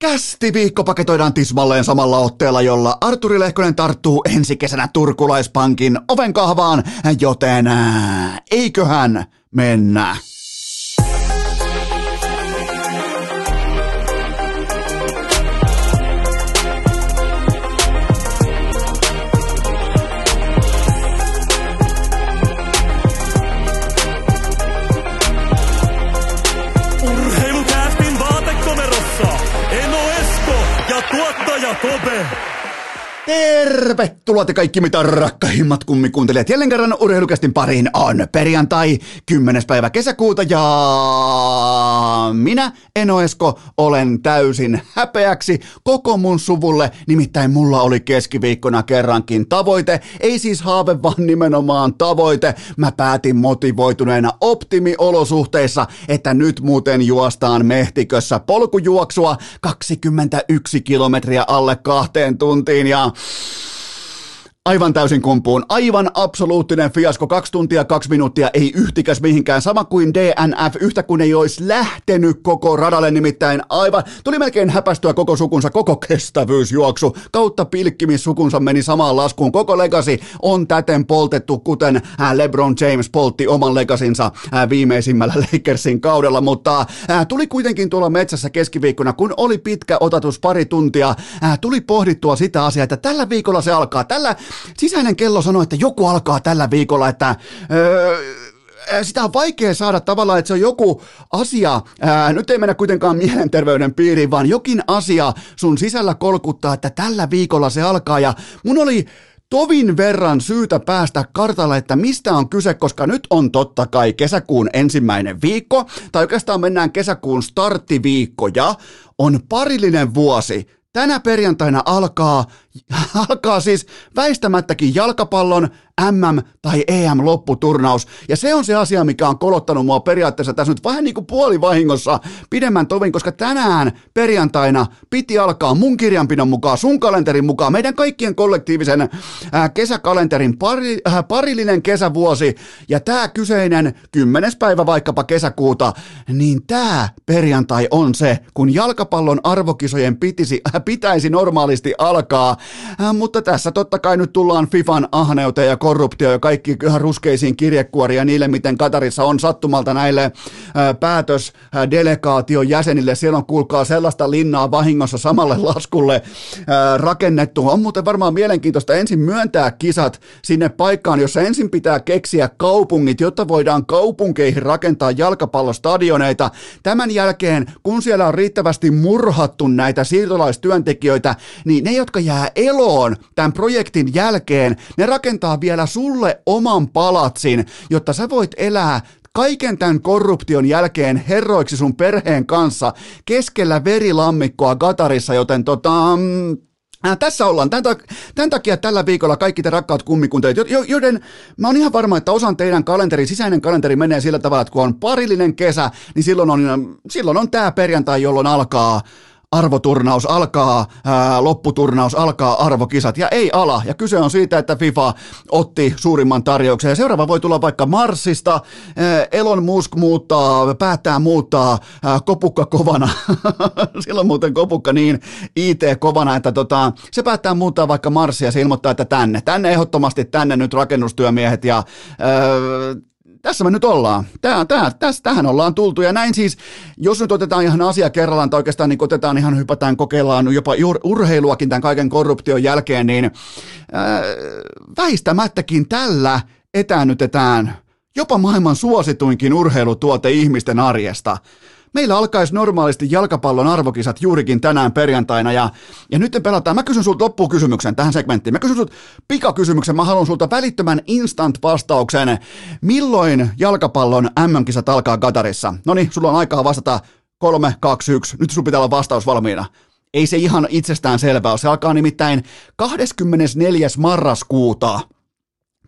Kästi viikko paketoidaan tismalleen samalla otteella, jolla Arturi Lehkonen tarttuu ensi kesänä Turkulaispankin oven kahvaan, joten eiköhän mennä. Tuottaja Kope. Tervetuloa te kaikki mitä rakkahimmat kummikuuntelijat. Jälleen kerran urheilukästin pariin on perjantai 10. päivä kesäkuuta ja minä Eno Esko olen täysin häpeäksi koko mun suvulle. Nimittäin mulla oli keskiviikkona kerrankin tavoite, ei siis haave vaan nimenomaan tavoite. Mä päätin motivoituneena optimiolosuhteissa, että nyt muuten juostaan mehtikössä polkujuoksua 21 kilometriä alle kahteen tuntiin ja now. Aivan täysin kumpuun. Aivan absoluuttinen fiasko. Kaksi tuntia, kaksi minuuttia, ei yhtikäs mihinkään. Sama kuin DNF, yhtä kuin ei olisi lähtenyt koko radalle nimittäin aivan. Tuli melkein häpästyä koko sukunsa, koko kestävyysjuoksu. Kautta pilkkimissukunsa meni samaan laskuun. Koko legacy on täten poltettu, kuten äh, LeBron James poltti oman legasinsa äh, viimeisimmällä Lakersin kaudella. Mutta äh, tuli kuitenkin tuolla metsässä keskiviikkona, kun oli pitkä otatus pari tuntia, tuli pohdittua sitä asiaa, että tällä viikolla se alkaa. Tällä sisäinen kello sanoi, että joku alkaa tällä viikolla, että öö, sitä on vaikea saada tavallaan, että se on joku asia, ää, nyt ei mennä kuitenkaan mielenterveyden piiriin, vaan jokin asia sun sisällä kolkuttaa, että tällä viikolla se alkaa. Ja mun oli tovin verran syytä päästä kartalle, että mistä on kyse, koska nyt on totta kai kesäkuun ensimmäinen viikko, tai oikeastaan mennään kesäkuun starttiviikko, ja on parillinen vuosi. Tänä perjantaina alkaa, alkaa siis väistämättäkin jalkapallon MM- tai EM-lopputurnaus. Ja se on se asia, mikä on kolottanut mua periaatteessa tässä nyt vähän niin kuin puolivahingossa pidemmän tovin, koska tänään perjantaina piti alkaa mun kirjanpidon mukaan, sun kalenterin mukaan, meidän kaikkien kollektiivisen äh, kesäkalenterin pari, äh, parillinen kesävuosi. Ja tämä kyseinen kymmenes päivä vaikkapa kesäkuuta, niin tämä perjantai on se, kun jalkapallon arvokisojen pitisi, äh, pitäisi normaalisti alkaa. Äh, mutta tässä totta kai nyt tullaan FIFAn ahneuteen ja korruptio ja kaikki ruskeisiin kirjekuoria niille, miten Katarissa on sattumalta näille päätösdelegaation jäsenille. Siellä on kuulkaa sellaista linnaa vahingossa samalle laskulle rakennettu. On muuten varmaan mielenkiintoista ensin myöntää kisat sinne paikkaan, jossa ensin pitää keksiä kaupungit, jotta voidaan kaupunkeihin rakentaa jalkapallostadioneita. Tämän jälkeen, kun siellä on riittävästi murhattu näitä siirtolaistyöntekijöitä, niin ne, jotka jää eloon tämän projektin jälkeen, ne rakentaa vielä sulle oman palatsin, jotta sä voit elää kaiken tämän korruption jälkeen herroiksi sun perheen kanssa keskellä verilammikkoa Gatarissa, joten tota, mm, Äh, tässä ollaan. Tämän, tämän takia tällä viikolla kaikki te rakkaat kummikuntelijat, joiden mä oon ihan varma, että osan teidän kalenteri, sisäinen kalenteri menee sillä tavalla, että kun on parillinen kesä, niin silloin on, silloin on tämä perjantai, jolloin alkaa arvoturnaus alkaa, ää, lopputurnaus alkaa, arvokisat ja ei ala. Ja kyse on siitä, että FIFA otti suurimman tarjouksen. Ja seuraava voi tulla vaikka Marsista. Ää, Elon Musk muuttaa, päättää muuttaa ää, kopukka kovana. Silloin muuten kopukka niin IT kovana, että tota, se päättää muuttaa vaikka Marsia ja se ilmoittaa, että tänne. Tänne ehdottomasti tänne nyt rakennustyömiehet ja ää, tässä me nyt ollaan. Tää, tää, täs, tähän ollaan tultu. Ja näin siis, jos nyt otetaan ihan asia kerrallaan, tai oikeastaan niin otetaan ihan hypätään, kokeillaan jopa urheiluakin tämän kaiken korruption jälkeen, niin ää, väistämättäkin tällä etäännytetään jopa maailman suosituinkin urheilutuote ihmisten arjesta. Meillä alkaisi normaalisti jalkapallon arvokisat juurikin tänään perjantaina ja, ja nyt pelataan. Mä kysyn sulta loppukysymyksen tähän segmenttiin. Mä kysyn sulta pikakysymyksen. Mä haluan sulta välittömän instant-vastauksen. Milloin jalkapallon MM-kisat alkaa Katarissa? No niin, sulla on aikaa vastata 3, 2, 1. Nyt sulla pitää olla vastaus valmiina. Ei se ihan itsestään selvää Se alkaa nimittäin 24. marraskuuta.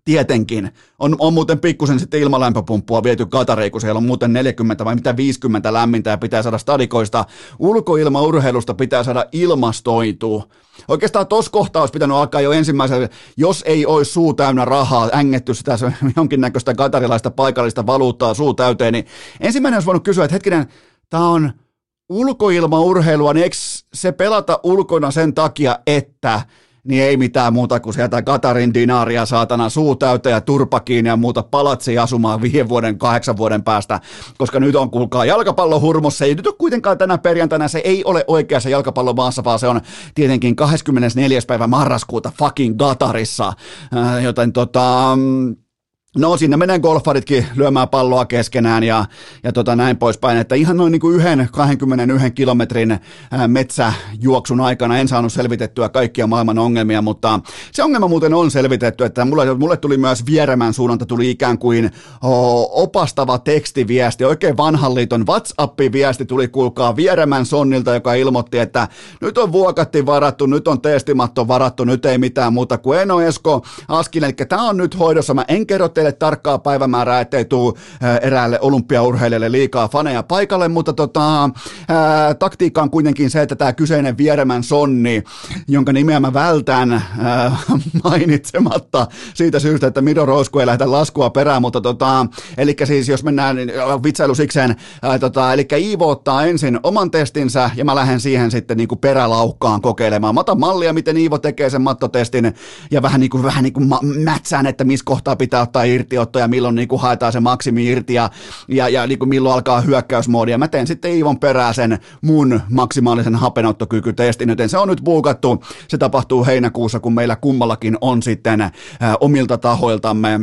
Tietenkin. On, on muuten pikkusen sitten ilmalämpöpumppua viety Katariin, kun siellä on muuten 40 vai mitä 50 lämmintä ja pitää saada stadikoista. Ulkoilmaurheilusta pitää saada ilmastoitua. Oikeastaan tuossa kohtaa olisi pitänyt alkaa jo ensimmäisenä, jos ei olisi suu täynnä rahaa, ängetty sitä jonkinnäköistä katarilaista paikallista valuuttaa suu täyteen, niin ensimmäinen olisi voinut kysyä, että hetkinen, tämä on ulkoilmaurheilua, niin eikö se pelata ulkona sen takia, että niin ei mitään muuta kuin sieltä Katarin dinaaria saatana suu täytä ja turpa kiinni ja muuta palatsi asumaan viiden vuoden, kahdeksan vuoden päästä, koska nyt on kuulkaa jalkapallohurmos, se ei nyt ole kuitenkaan tänä perjantaina, se ei ole oikeassa jalkapallomaassa, vaan se on tietenkin 24. päivä marraskuuta fucking Katarissa, äh, joten tota, No sinne menee golfaritkin lyömään palloa keskenään ja, ja tota näin poispäin, että ihan noin niin kuin yhden 21 kilometrin metsäjuoksun aikana en saanut selvitettyä kaikkia maailman ongelmia, mutta se ongelma muuten on selvitetty, että mulle, mulle tuli myös Vieremän suunnalta tuli ikään kuin oh, opastava tekstiviesti, oikein vanhan liiton WhatsApp-viesti tuli kuulkaa Vieremän Sonnilta, joka ilmoitti, että nyt on vuokatti varattu, nyt on testimatto varattu, nyt ei mitään muuta kuin Eno Esko Askinen, eli tämä on nyt hoidossa, mä en kerro teille tarkkaa päivämäärää, ettei tule eräälle olympiaurheilijalle liikaa faneja paikalle, mutta tota, ää, taktiikka on kuitenkin se, että tämä kyseinen Vieremän Sonni, jonka nimeä mä vältän ää, mainitsematta siitä syystä, että Mido Rousku ei lähdetä laskua perään, mutta tota, eli siis jos mennään vitsailu sikseen, ää, tota, eli Iivo ottaa ensin oman testinsä ja mä lähden siihen sitten niin kuin perälaukkaan kokeilemaan. Mä otan mallia, miten Iivo tekee sen mattotestin ja vähän niin kuin, vähän niin kuin mätsään, että missä kohtaa pitää ottaa irtiottoja, milloin niin kuin haetaan se maksimi irti ja, ja, ja niin kuin milloin alkaa hyökkäysmoodi. Ja mä teen sitten Iivon perään sen mun maksimaalisen hapenottokykytestin, joten se on nyt buukattu. Se tapahtuu heinäkuussa, kun meillä kummallakin on sitten ä, omilta tahoiltamme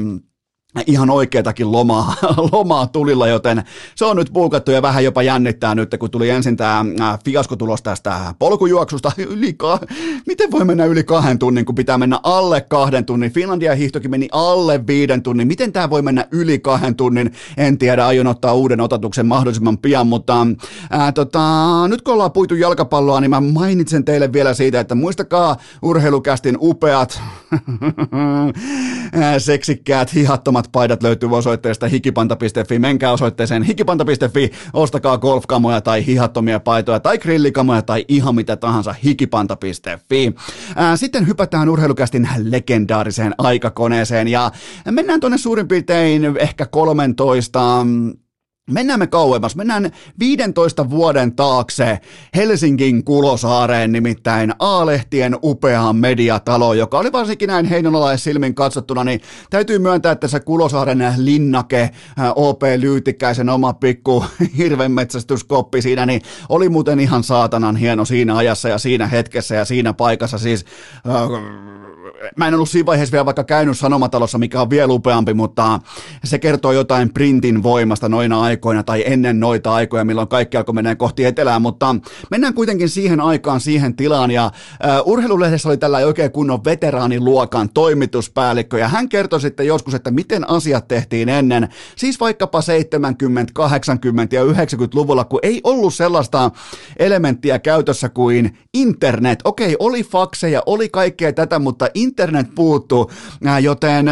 ihan oikeatakin lomaa, lomaa tulilla, joten se on nyt buukattu ja vähän jopa jännittää nyt, kun tuli ensin tämä fiaskotulos tästä polkujuoksusta yli ka- Miten voi mennä yli kahden tunnin, kun pitää mennä alle kahden tunnin? Finlandia hiihtokin meni alle viiden tunnin. Miten tämä voi mennä yli kahden tunnin? En tiedä, aion ottaa uuden otatuksen mahdollisimman pian, mutta ää, tota, nyt kun ollaan puitu jalkapalloa, niin mä mainitsen teille vielä siitä, että muistakaa urheilukästin upeat, seksikkäät, hihattomat Muutamat paidat löytyy osoitteesta hikipanta.fi. Menkää osoitteeseen hikipanta.fi, ostakaa golfkamoja tai hihattomia paitoja tai grillikamoja tai ihan mitä tahansa hikipanta.fi. Sitten hypätään urheilukästin legendaariseen aikakoneeseen ja mennään tuonne suurin piirtein ehkä 13 Mennään me kauemmas, mennään 15 vuoden taakse Helsingin Kulosaareen, nimittäin A-lehtien upeaan mediatalo, joka oli varsinkin näin heinolalaissilmin katsottuna, niin täytyy myöntää, että se Kulosaaren linnake, OP Lyytikäisen oma pikku hirvenmetsästyskoppi siinä, niin oli muuten ihan saatanan hieno siinä ajassa ja siinä hetkessä ja siinä paikassa, siis äh, mä en ollut siinä vaiheessa vielä vaikka käynyt Sanomatalossa, mikä on vielä upeampi, mutta se kertoo jotain printin voimasta noina aikoina tai ennen noita aikoja, milloin kaikki alkoi mennä kohti etelää, mutta mennään kuitenkin siihen aikaan, siihen tilaan. Ja uh, urheilulehdessä oli tällä oikein kunnon veteraaniluokan toimituspäällikkö. Ja hän kertoi sitten joskus, että miten asiat tehtiin ennen, siis vaikkapa 70, 80 ja 90-luvulla, kun ei ollut sellaista elementtiä käytössä kuin internet. Okei, oli fakseja, oli kaikkea tätä, mutta internet puuttuu, joten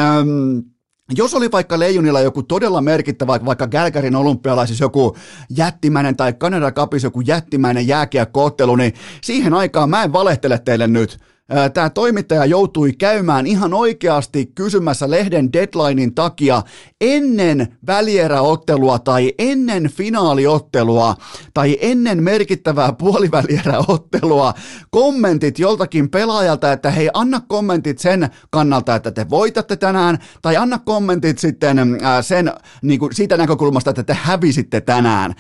jos oli vaikka Leijonilla joku todella merkittävä, vaikka Gälkärin olympialaisissa joku jättimäinen tai Kanada Cupissa joku jättimäinen jääkiekkoottelu, niin siihen aikaan mä en valehtele teille nyt tämä toimittaja joutui käymään ihan oikeasti kysymässä lehden deadlinein takia ennen välieräottelua tai ennen finaaliottelua tai ennen merkittävää puolivälieräottelua kommentit joltakin pelaajalta, että hei anna kommentit sen kannalta, että te voitatte tänään tai anna kommentit sitten sen niin kuin siitä näkökulmasta, että te hävisitte tänään.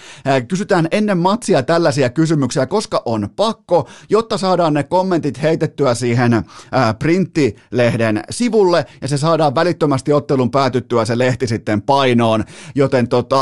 Kysytään ennen matsia tällaisia kysymyksiä, koska on pakko, jotta saadaan ne kommentit heitettyä siihen ää, printtilehden sivulle ja se saadaan välittömästi ottelun päätyttyä se lehti sitten painoon, joten tota,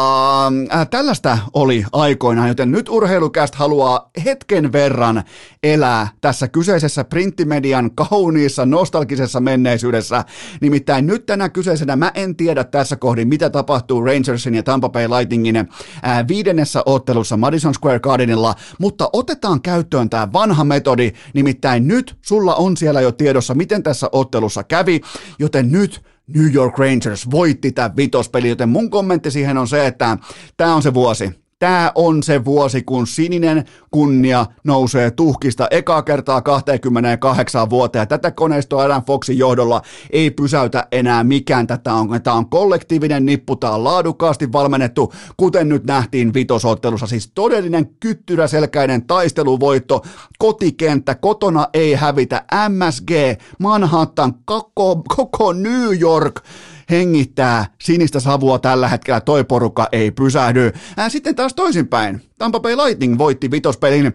ää, tällaista oli aikoinaan, joten nyt Urheilukäst haluaa hetken verran elää tässä kyseisessä printtimedian kauniissa nostalgisessa menneisyydessä, nimittäin nyt tänä kyseisenä mä en tiedä tässä kohdin, mitä tapahtuu Rangersin ja Tampa Bay Lightningin ää, viidennessä ottelussa Madison Square Gardenilla, mutta otetaan käyttöön tämä vanha metodi, nimittäin nyt sulla on siellä jo tiedossa, miten tässä ottelussa kävi, joten nyt New York Rangers voitti tämän vitospeli, joten mun kommentti siihen on se, että tämä on se vuosi. Tämä on se vuosi, kun sininen kunnia nousee tuhkista ekaa kertaa 28 vuoteen. Tätä koneistoa Adam Foxin johdolla ei pysäytä enää mikään. Tätä on, tämä on kollektiivinen nippu, tämä on laadukkaasti valmennettu, kuten nyt nähtiin vitosottelussa. Siis todellinen kyttyräselkäinen taisteluvoitto, kotikenttä, kotona ei hävitä, MSG, Manhattan, koko, koko New York hengittää sinistä savua tällä hetkellä, toi porukka ei pysähdy. Sitten taas toisinpäin, Tampa Bay Lightning voitti vitospelin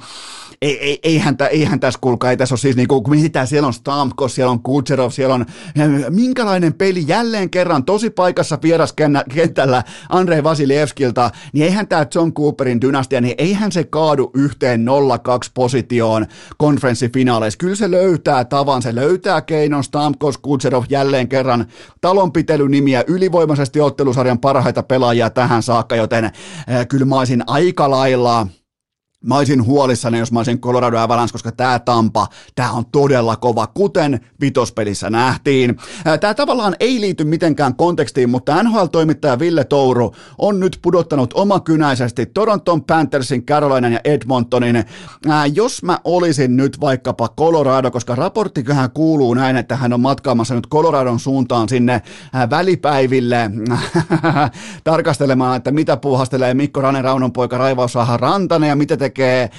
ei, ei, eihän, tä, eihän tässä kuulkaa, ei tässä ole siis niinku, kun mietitään, siellä on Stamkos, siellä on Kutserov, siellä on minkälainen peli jälleen kerran tosi paikassa vieraskentällä Andrei Vasilievskilta, niin eihän tämä John Cooperin dynastia, niin eihän se kaadu yhteen 0-2 positioon konferenssifinaaleissa. Kyllä se löytää tavan, se löytää keinon Stamkos, Kutserov jälleen kerran talonpitelynimiä ylivoimaisesti ottelusarjan parhaita pelaajia tähän saakka, joten äh, kyllä mä olisin aika lailla Mä olisin huolissani, jos mä olisin Colorado Avalanche, koska tämä Tampa, tämä on todella kova, kuten vitospelissä nähtiin. Tämä tavallaan ei liity mitenkään kontekstiin, mutta NHL-toimittaja Ville Touru on nyt pudottanut omakynäisesti Toronton Panthersin, Carolinan ja Edmontonin. Jos mä olisin nyt vaikkapa Colorado, koska raporttiköhän kuuluu näin, että hän on matkaamassa nyt Coloradon suuntaan sinne välipäiville tarkastelemaan, että mitä puuhastelee Mikko Ranen, Raunon poika Raivaussaha Rantanen ja mitä te tekee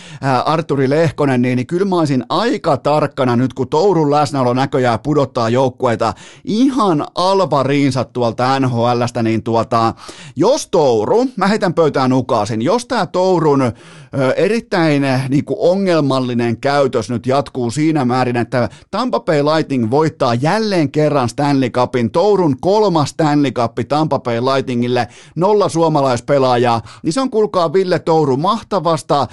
Arturi Lehkonen, niin, niin kyllä mä olisin aika tarkkana nyt, kun Tourun läsnäolo näköjään pudottaa joukkueita ihan alvariinsa tuolta NHLstä, niin tuota, jos Touru, mä heitän pöytään ukaasin, jos tämä Tourun erittäin niin kuin ongelmallinen käytös nyt jatkuu siinä määrin, että Tampa Bay Lightning voittaa jälleen kerran Stanley Cupin, Tourun kolmas Stanley Cup Tampa Bay Lightningille, nolla suomalaispelaajaa, niin se on kuulkaa Ville Touru mahtavasta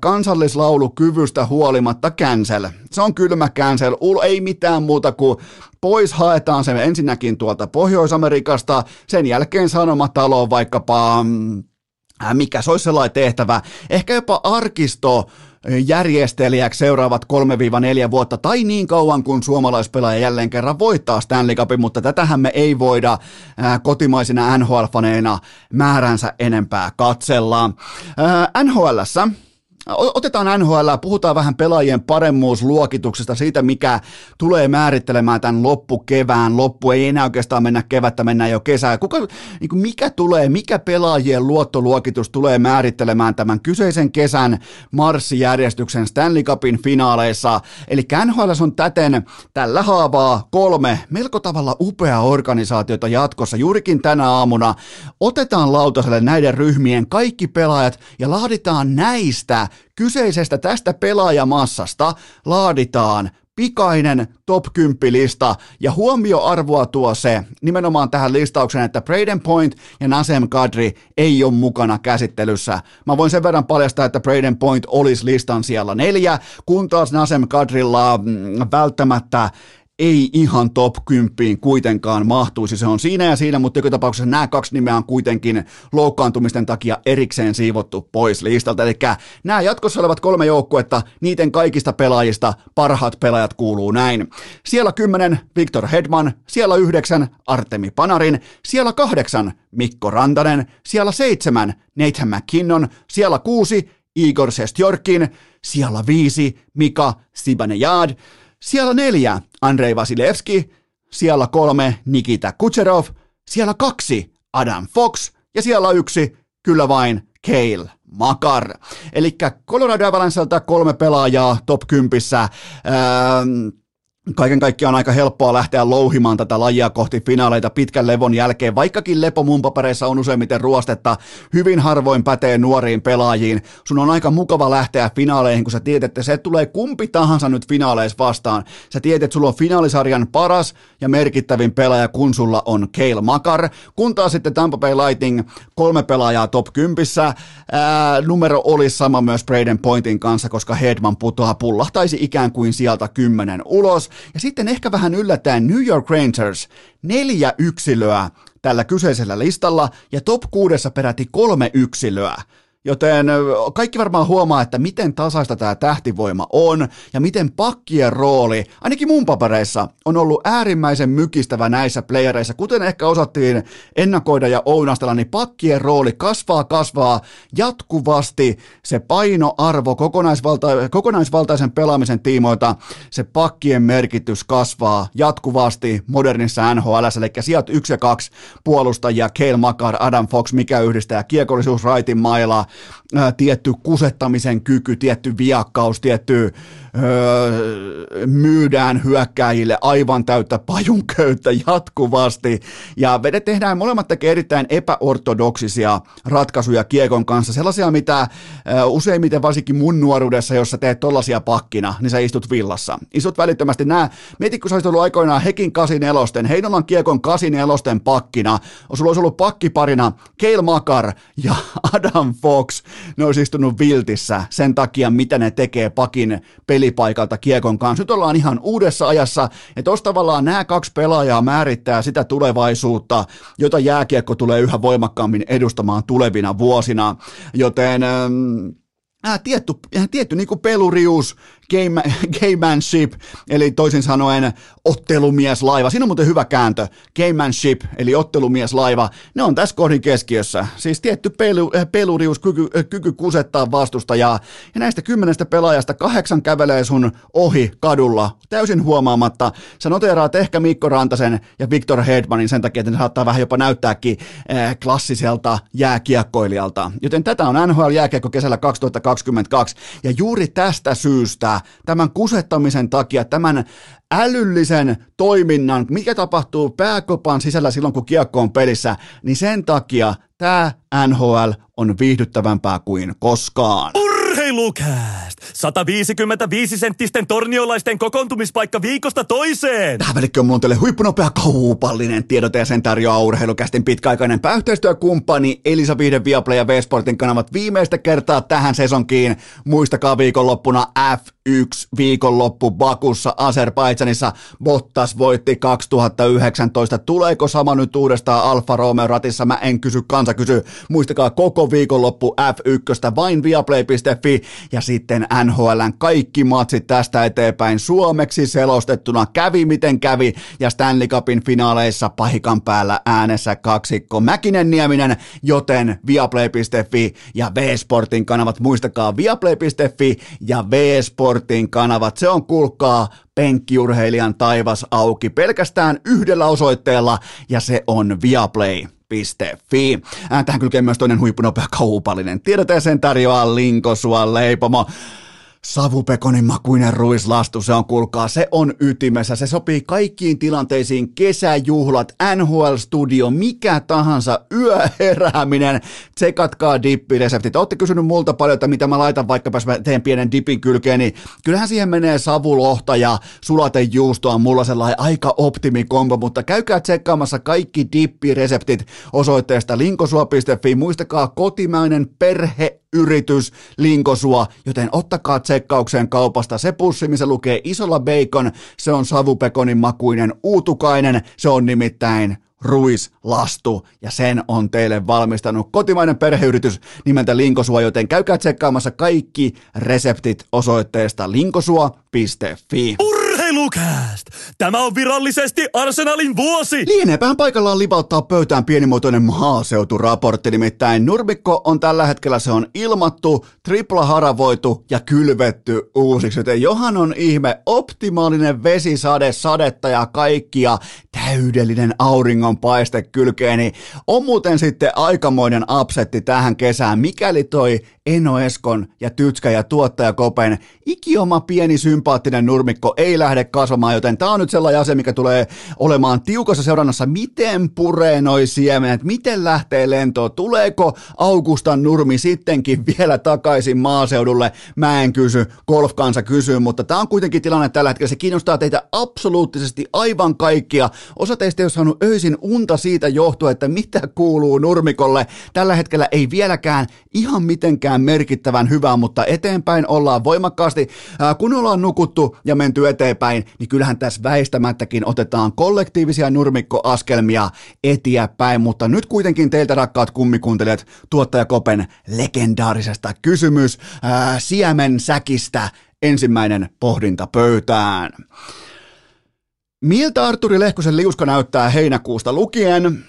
kansallislaulukyvystä huolimatta cancel. Se on kylmä cancel, ei mitään muuta kuin pois haetaan se ensinnäkin tuolta Pohjois-Amerikasta, sen jälkeen sanomataloon vaikkapa mm, mikä se olisi sellainen tehtävä, ehkä jopa arkisto järjestelijäksi seuraavat 3-4 vuotta tai niin kauan kuin suomalaispelaaja jälleen kerran voittaa Stanley Cupin, mutta tätähän me ei voida kotimaisina NHL-faneina määränsä enempää katsella. NHLssä Otetaan NHL, puhutaan vähän pelaajien paremmuusluokituksesta, siitä mikä tulee määrittelemään tämän loppukevään. Loppu ei enää oikeastaan mennä kevättä, mennään jo kesää. Kuka, niin kuin mikä tulee, mikä pelaajien luottoluokitus tulee määrittelemään tämän kyseisen kesän marssijärjestyksen Stanley Cupin finaaleissa. Eli NHL on täten tällä haavaa kolme melko tavalla upea organisaatiota jatkossa. Juurikin tänä aamuna otetaan lautaselle näiden ryhmien kaikki pelaajat ja laaditaan näistä Kyseisestä tästä pelaajamassasta laaditaan pikainen top 10 lista ja huomioarvoa tuo se nimenomaan tähän listaukseen, että Braden Point ja Nasem Kadri ei ole mukana käsittelyssä. Mä voin sen verran paljastaa, että Braden Point olisi listan siellä neljä, kun taas Nasem Kadrilla mm, välttämättä ei ihan top 10 kuitenkaan mahtuisi. Se on siinä ja siinä, mutta joka tapauksessa nämä kaksi nimeä on kuitenkin loukkaantumisten takia erikseen siivottu pois listalta. Eli nämä jatkossa olevat kolme joukkuetta, niiden kaikista pelaajista parhaat pelaajat kuuluu näin. Siellä 10 Victor Hedman, siellä 9 Artemi Panarin, siellä 8 Mikko Rantanen, siellä 7 Nathan McKinnon, siellä 6 Igor Sestjorkin, siellä 5 Mika Sibanejad, siellä neljä Andrei Vasilevski, siellä kolme Nikita Kucherov, siellä kaksi Adam Fox ja siellä yksi kyllä vain Kale Makar. Eli Colorado Avalancelta kolme pelaajaa top 10. Öö, kaiken kaikkiaan aika helppoa lähteä louhimaan tätä lajia kohti finaaleita pitkän levon jälkeen, vaikkakin lepo mun papereissa on useimmiten ruostetta, hyvin harvoin pätee nuoriin pelaajiin. Sun on aika mukava lähteä finaaleihin, kun sä tiedät, että se tulee kumpi tahansa nyt finaaleissa vastaan. Sä tiedät, että sulla on finaalisarjan paras ja merkittävin pelaaja, kun sulla on Kale Makar, kun taas sitten Tampa Bay Lightning kolme pelaajaa top 10. Ää, numero olisi sama myös Braden Pointin kanssa, koska Hedman putoaa pullahtaisi ikään kuin sieltä kymmenen ulos. Ja sitten ehkä vähän yllättäen New York Rangers, neljä yksilöä tällä kyseisellä listalla ja top kuudessa peräti kolme yksilöä. Joten kaikki varmaan huomaa, että miten tasaista tämä tähtivoima on ja miten pakkien rooli, ainakin mun papereissa, on ollut äärimmäisen mykistävä näissä playereissa. Kuten ehkä osattiin ennakoida ja ounastella, niin pakkien rooli kasvaa, kasvaa jatkuvasti. Se painoarvo kokonaisvalta, kokonaisvaltaisen pelaamisen tiimoilta, se pakkien merkitys kasvaa jatkuvasti modernissa NHL, eli sijat 1 ja 2 puolustajia, Kale Makar, Adam Fox, mikä yhdistää kiekollisuus, raitin maila, ää, tietty kusettamisen kyky, tietty viakkaus, tietty öö, myydään hyökkääjille aivan täyttä pajunköyttä jatkuvasti. Ja vedet tehdään, molemmat tekee erittäin epäortodoksisia ratkaisuja kiekon kanssa, sellaisia, mitä öö, useimmiten varsinkin mun nuoruudessa, jos sä teet tollasia pakkina, niin sä istut villassa. Istut välittömästi nää, mieti kun sä olisit ollut aikoinaan Hekin 84, Heinolan kiekon 84 pakkina, sulla olisi ollut pakkiparina Keil Makar ja Adam Fox, ne olisi istunut viltissä sen takia, mitä ne tekee pakin peli pelipaikalta kiekon kanssa. Nyt ollaan ihan uudessa ajassa, ja tuossa tavallaan nämä kaksi pelaajaa määrittää sitä tulevaisuutta, jota jääkiekko tulee yhä voimakkaammin edustamaan tulevina vuosina, joten... Ähm, äh, tietty, tietty niin kuin pelurius, game, gamemanship, eli toisin sanoen ottelumieslaiva. Siinä on muuten hyvä kääntö. Gamemanship, eli ottelumieslaiva. Ne on tässä kohdin keskiössä. Siis tietty pelu, äh, pelurius, kyky, äh, kyky kusettaa vastustajaa. Ja näistä kymmenestä pelaajasta kahdeksan kävelee sun ohi kadulla täysin huomaamatta. Sä noteeraat ehkä Mikko Rantasen ja Victor Hedmanin sen takia, että ne saattaa vähän jopa näyttääkin äh, klassiselta jääkiekkoilijalta. Joten tätä on NHL jääkiekko kesällä 2022. Ja juuri tästä syystä tämän kusettamisen takia, tämän älyllisen toiminnan, mikä tapahtuu pääkopan sisällä silloin, kun kiekko on pelissä, niin sen takia tämä NHL on viihdyttävämpää kuin koskaan. Urheilukääst! 155 senttisten torniolaisten kokoontumispaikka viikosta toiseen! Mulla on teille huippunopea kaupallinen tiedote ja sen tarjoaa urheilukästin pitkäaikainen pääyhteistyökumppani Elisa Vihde Viaplay ja V-Sportin kanavat viimeistä kertaa tähän sesonkiin. Muistakaa viikonloppuna F1 viikonloppu Bakussa Azerbaidsanissa. Bottas voitti 2019. Tuleeko sama nyt uudestaan Alfa Romeo ratissa? Mä en kysy, kansa kysy. Muistakaa koko viikonloppu F1 vain viaplay.fi ja sitten NHLn kaikki matsit tästä eteenpäin suomeksi selostettuna. Kävi miten kävi. Ja Stanley Cupin finaaleissa pahikan päällä äänessä kaksikko Mäkinen Nieminen, joten viaplay.fi ja V-Sportin kanavat, muistakaa viaplay.fi ja V-Sportin kanavat, se on kuulkaa penkkiurheilijan taivas auki pelkästään yhdellä osoitteella. Ja se on Viaplay. Fi. Tähän kylkee myös toinen huippunopea kaupallinen. Tiedote sen tarjoaa Linkosua leipomo. Savupekonin makuinen ruislastu, se on kuulkaa, se on ytimessä, se sopii kaikkiin tilanteisiin, kesäjuhlat, NHL-studio, mikä tahansa, yöherääminen, tsekatkaa dippireseptit. Olette kysynyt multa paljon, että mitä mä laitan vaikka mä teen pienen dipin kylkeen, niin kyllähän siihen menee savulohta ja sulatejuustoa, mulla sellainen aika optimikombo, mutta käykää tsekkaamassa kaikki dippireseptit osoitteesta linkosua.fi, muistakaa kotimainen perhe yritys Linkosua, joten ottakaa tsekkaukseen kaupasta. Se pussi, missä lukee isolla bacon, se on savupekonin makuinen uutukainen, se on nimittäin ruislastu ja sen on teille valmistanut kotimainen perheyritys nimeltä Linkosua, joten käykää tsekkaamassa kaikki reseptit osoitteesta linkosua.fi. Urheilukääst! Tämä on virallisesti Arsenalin vuosi! Lieneepähän paikallaan livauttaa pöytään pienimuotoinen maaseuturaportti, nimittäin Nurmikko on tällä hetkellä, se on ilmattu, tripla haravoitu ja kylvetty uusiksi, joten johan on ihme, optimaalinen vesisade, sadetta ja kaikkia, täydellinen auringon paiste kylkeen, niin on muuten sitten aikamoinen upsetti tähän kesään, mikäli toi Eno Eskon ja Tytskä ja tuottaja Kopen ikioma pieni sympaattinen nurmikko ei lähde kasvamaan, joten tämä on nyt sellainen asia, mikä tulee olemaan tiukassa seurannassa, miten puree noi siemenet, miten lähtee lentoon, tuleeko Augustan nurmi sittenkin vielä takaisin maaseudulle, mä en kysy, golfkansa kysyy, mutta tämä on kuitenkin tilanne tällä hetkellä, se kiinnostaa teitä absoluuttisesti aivan kaikkia, osa teistä ei ole saanut öisin unta siitä johtuen, että mitä kuuluu nurmikolle, tällä hetkellä ei vieläkään ihan mitenkään mitään merkittävän hyvää, mutta eteenpäin ollaan voimakkaasti. Kun ollaan nukuttu ja menty eteenpäin, niin kyllähän tässä väistämättäkin otetaan kollektiivisia nurmikkoaskelmia eteenpäin, mutta nyt kuitenkin teiltä rakkaat kummikuuntelijat, tuottaja Kopen legendaarisesta kysymys ää, siemen säkistä ensimmäinen pohdinta pöytään. Miltä Arturi Lehkosen liuska näyttää heinäkuusta lukien?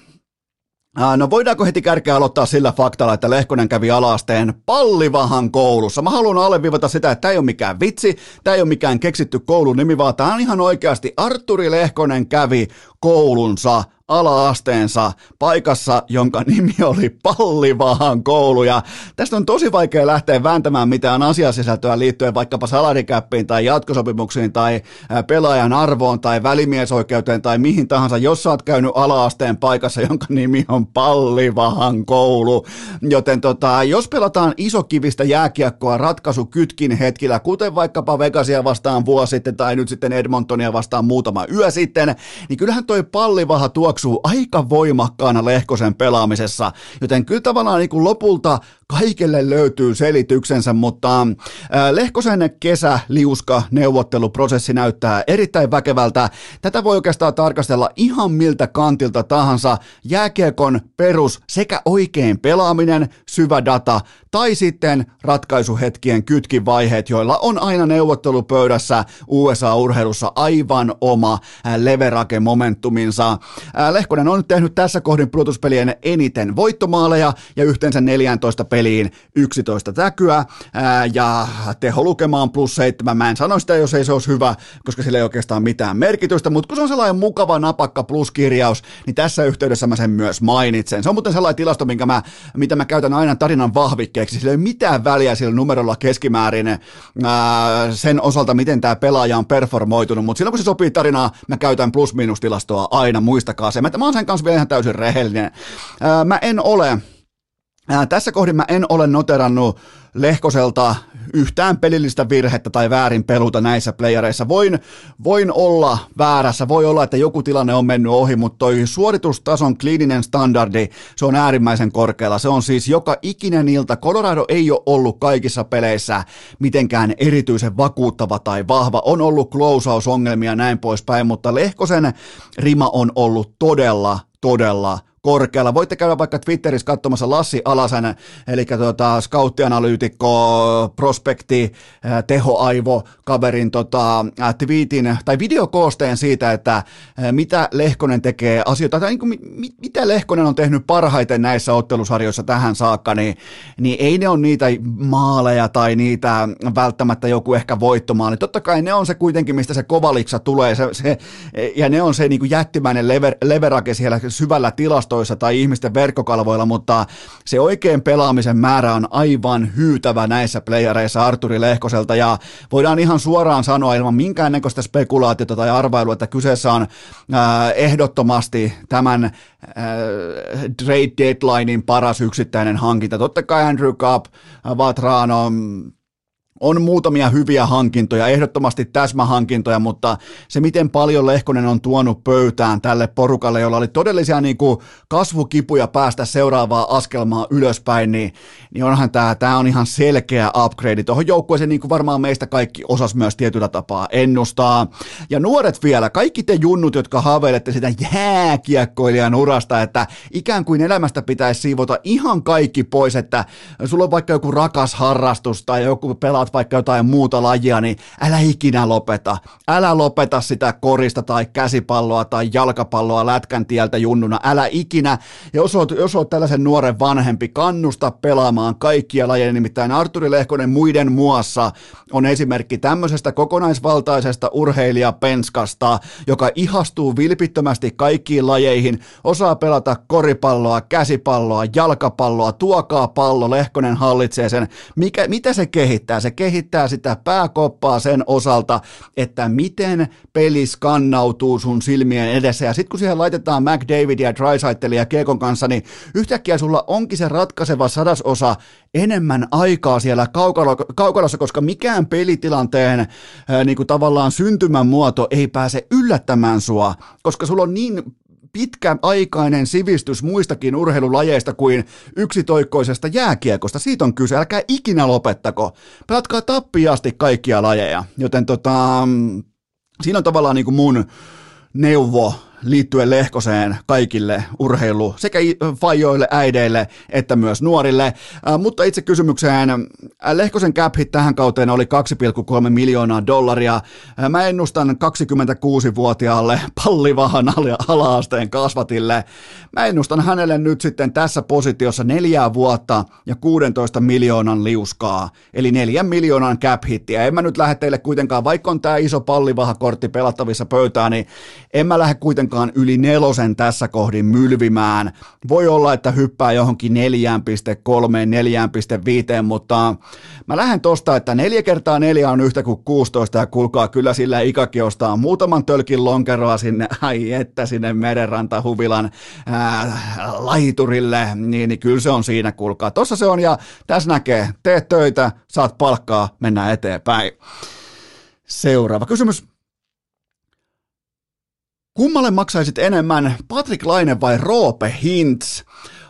No voidaanko heti kärkeä aloittaa sillä faktalla, että Lehkonen kävi alasteen Pallivahan koulussa. Mä haluan alleviivata sitä, että tämä ei ole mikään vitsi, tämä ei ole mikään keksitty koulun nimi, vaan tämä on ihan oikeasti Arturi Lehkonen kävi koulunsa ala-asteensa paikassa, jonka nimi oli Pallivahan koulu. Ja tästä on tosi vaikea lähteä vääntämään mitään asiasisältöä liittyen vaikkapa salarikäppiin tai jatkosopimuksiin tai pelaajan arvoon tai välimiesoikeuteen tai mihin tahansa, jos sä oot käynyt ala-asteen paikassa, jonka nimi on Pallivahan koulu. Joten tota, jos pelataan isokivistä jääkiekkoa ratkaisu kytkin hetkillä, kuten vaikkapa Vegasia vastaan vuosi sitten tai nyt sitten Edmontonia vastaan muutama yö sitten, niin kyllähän toi Pallivaha tuoksuu tuoksuu aika voimakkaana Lehkosen pelaamisessa, joten kyllä tavallaan niin kuin lopulta kaikelle löytyy selityksensä, mutta Lehkosen kesä, liuska, neuvotteluprosessi näyttää erittäin väkevältä. Tätä voi oikeastaan tarkastella ihan miltä kantilta tahansa. Jääkiekon perus sekä oikein pelaaminen, syvä data, tai sitten ratkaisuhetkien kytkivaiheet, joilla on aina neuvottelupöydässä USA-urheilussa aivan oma leverake momentuminsa. Lehkonen on nyt tehnyt tässä kohdin pudotuspelien eniten voittomaaleja ja yhteensä 14 peliin 11 täkyä ja teho lukemaan plus 7. Mä en sano sitä, jos ei se olisi hyvä, koska sillä ei oikeastaan mitään merkitystä, mutta kun se on sellainen mukava napakka pluskirjaus, niin tässä yhteydessä mä sen myös mainitsen. Se on muuten sellainen tilasto, minkä mä, mitä mä käytän aina tarinan vahvikkeeksi. Sillä ei ole mitään väliä sillä numerolla keskimäärin ää, sen osalta, miten tämä pelaaja on performoitunut, mutta silloin kun se sopii tarinaa, mä käytän plus-miinustilastoa aina, muistakaa se. Mä, mä oon sen kanssa vielä ihan täysin rehellinen. Ää, mä en ole Tässä kohdin mä en ole noterannut Lehkoselta yhtään pelillistä virhettä tai väärin peluta näissä playereissa. Voin, voin olla väärässä, voi olla, että joku tilanne on mennyt ohi, mutta toi suoritustason kliininen standardi, se on äärimmäisen korkealla. Se on siis joka ikinen ilta. Colorado ei ole ollut kaikissa peleissä mitenkään erityisen vakuuttava tai vahva. On ollut closeausongelmia näin poispäin, mutta Lehkosen rima on ollut todella, todella korkealla. Voitte käydä vaikka Twitterissä katsomassa Lassi Alasen, eli tuota, scouttianalyytikko, prospekti, tehoaivo, kaverin tota, tweetin tai videokoosteen siitä, että mitä Lehkonen tekee asioita, tai niin kuin, mitä Lehkonen on tehnyt parhaiten näissä ottelusarjoissa tähän saakka, niin, niin ei ne ole niitä maaleja tai niitä välttämättä joku ehkä voittomaali. Totta kai ne on se kuitenkin, mistä se kovaliksa tulee, se, se, ja ne on se niin kuin jättimäinen lever, leverake siellä syvällä tilastossa, tilastoissa tai ihmisten verkkokalvoilla, mutta se oikein pelaamisen määrä on aivan hyytävä näissä playereissa Arturi Lehkoselta ja voidaan ihan suoraan sanoa ilman minkäännäköistä spekulaatiota tai arvailua, että kyseessä on äh, ehdottomasti tämän äh, trade deadlinein paras yksittäinen hankinta. Totta kai Andrew Cup, Vatrano, on muutamia hyviä hankintoja, ehdottomasti täsmähankintoja, mutta se miten paljon Lehkonen on tuonut pöytään tälle porukalle, jolla oli todellisia niin kuin kasvukipuja päästä seuraavaa askelmaa ylöspäin, niin, niin onhan tämä, tämä on ihan selkeä upgrade tuohon joukkueeseen, niin kuin varmaan meistä kaikki osas myös tietyllä tapaa ennustaa. Ja nuoret vielä, kaikki te junnut, jotka haaveilette sitä jääkiekkoilijan urasta, että ikään kuin elämästä pitäisi siivota ihan kaikki pois, että sulla on vaikka joku rakas harrastus tai joku pelaat vaikka jotain muuta lajia, niin älä ikinä lopeta. Älä lopeta sitä korista tai käsipalloa tai jalkapalloa lätkän tieltä junnuna. Älä ikinä. Ja jos oot, jos oot tällaisen nuoren vanhempi, kannusta pelaamaan kaikkia lajeja. Nimittäin Arturi Lehkonen muiden muassa on esimerkki tämmöisestä kokonaisvaltaisesta urheilijapenskasta, joka ihastuu vilpittömästi kaikkiin lajeihin, osaa pelata koripalloa, käsipalloa, jalkapalloa, tuokaa pallo, Lehkonen hallitsee sen. Mikä, mitä se kehittää? Se kehittää sitä pääkoppaa sen osalta, että miten peli skannautuu sun silmien edessä. Ja sitten kun siihen laitetaan McDavid ja Drysaitel ja Kiekon kanssa, niin yhtäkkiä sulla onkin se ratkaiseva sadasosa enemmän aikaa siellä kaukalo, kaukalossa, koska mikään pelitilanteen ää, niin kuin tavallaan syntymän muoto ei pääse yllättämään sua, koska sulla on niin pitkäaikainen sivistys muistakin urheilulajeista kuin yksitoikkoisesta jääkiekosta. Siitä on kyse, älkää ikinä lopettako. Pelatkaa tappiasti kaikkia lajeja, joten tota, siinä on tavallaan niin kuin mun neuvo liittyen Lehkoseen kaikille urheilu sekä fajoille, äideille että myös nuorille. Äh, mutta itse kysymykseen, äh, Lehkosen cap hit tähän kauteen oli 2,3 miljoonaa dollaria. Äh, mä ennustan 26-vuotiaalle pallivahan alaasteen kasvatille. Mä ennustan hänelle nyt sitten tässä positiossa neljää vuotta ja 16 miljoonan liuskaa, eli neljän miljoonan cap hittiä. En mä nyt lähde teille kuitenkaan, vaikka on tämä iso pallivaha kortti pelattavissa pöytään, niin en mä lähde kuitenkaan kuitenkaan yli nelosen tässä kohdin mylvimään. Voi olla, että hyppää johonkin 4,3, 4,5, mutta mä lähden tosta, että 4 kertaa 4 on yhtä kuin 16 ja kuulkaa kyllä sillä ikakin ostaa muutaman tölkin lonkeroa sinne, ai että sinne merenranta huvilan ää, laiturille, niin, niin kyllä se on siinä, kuulkaa. Tossa se on ja tässä näkee, teet töitä, saat palkkaa, mennään eteenpäin. Seuraava kysymys. Kummalle maksaisit enemmän, Patrick Laine vai Roope Hintz?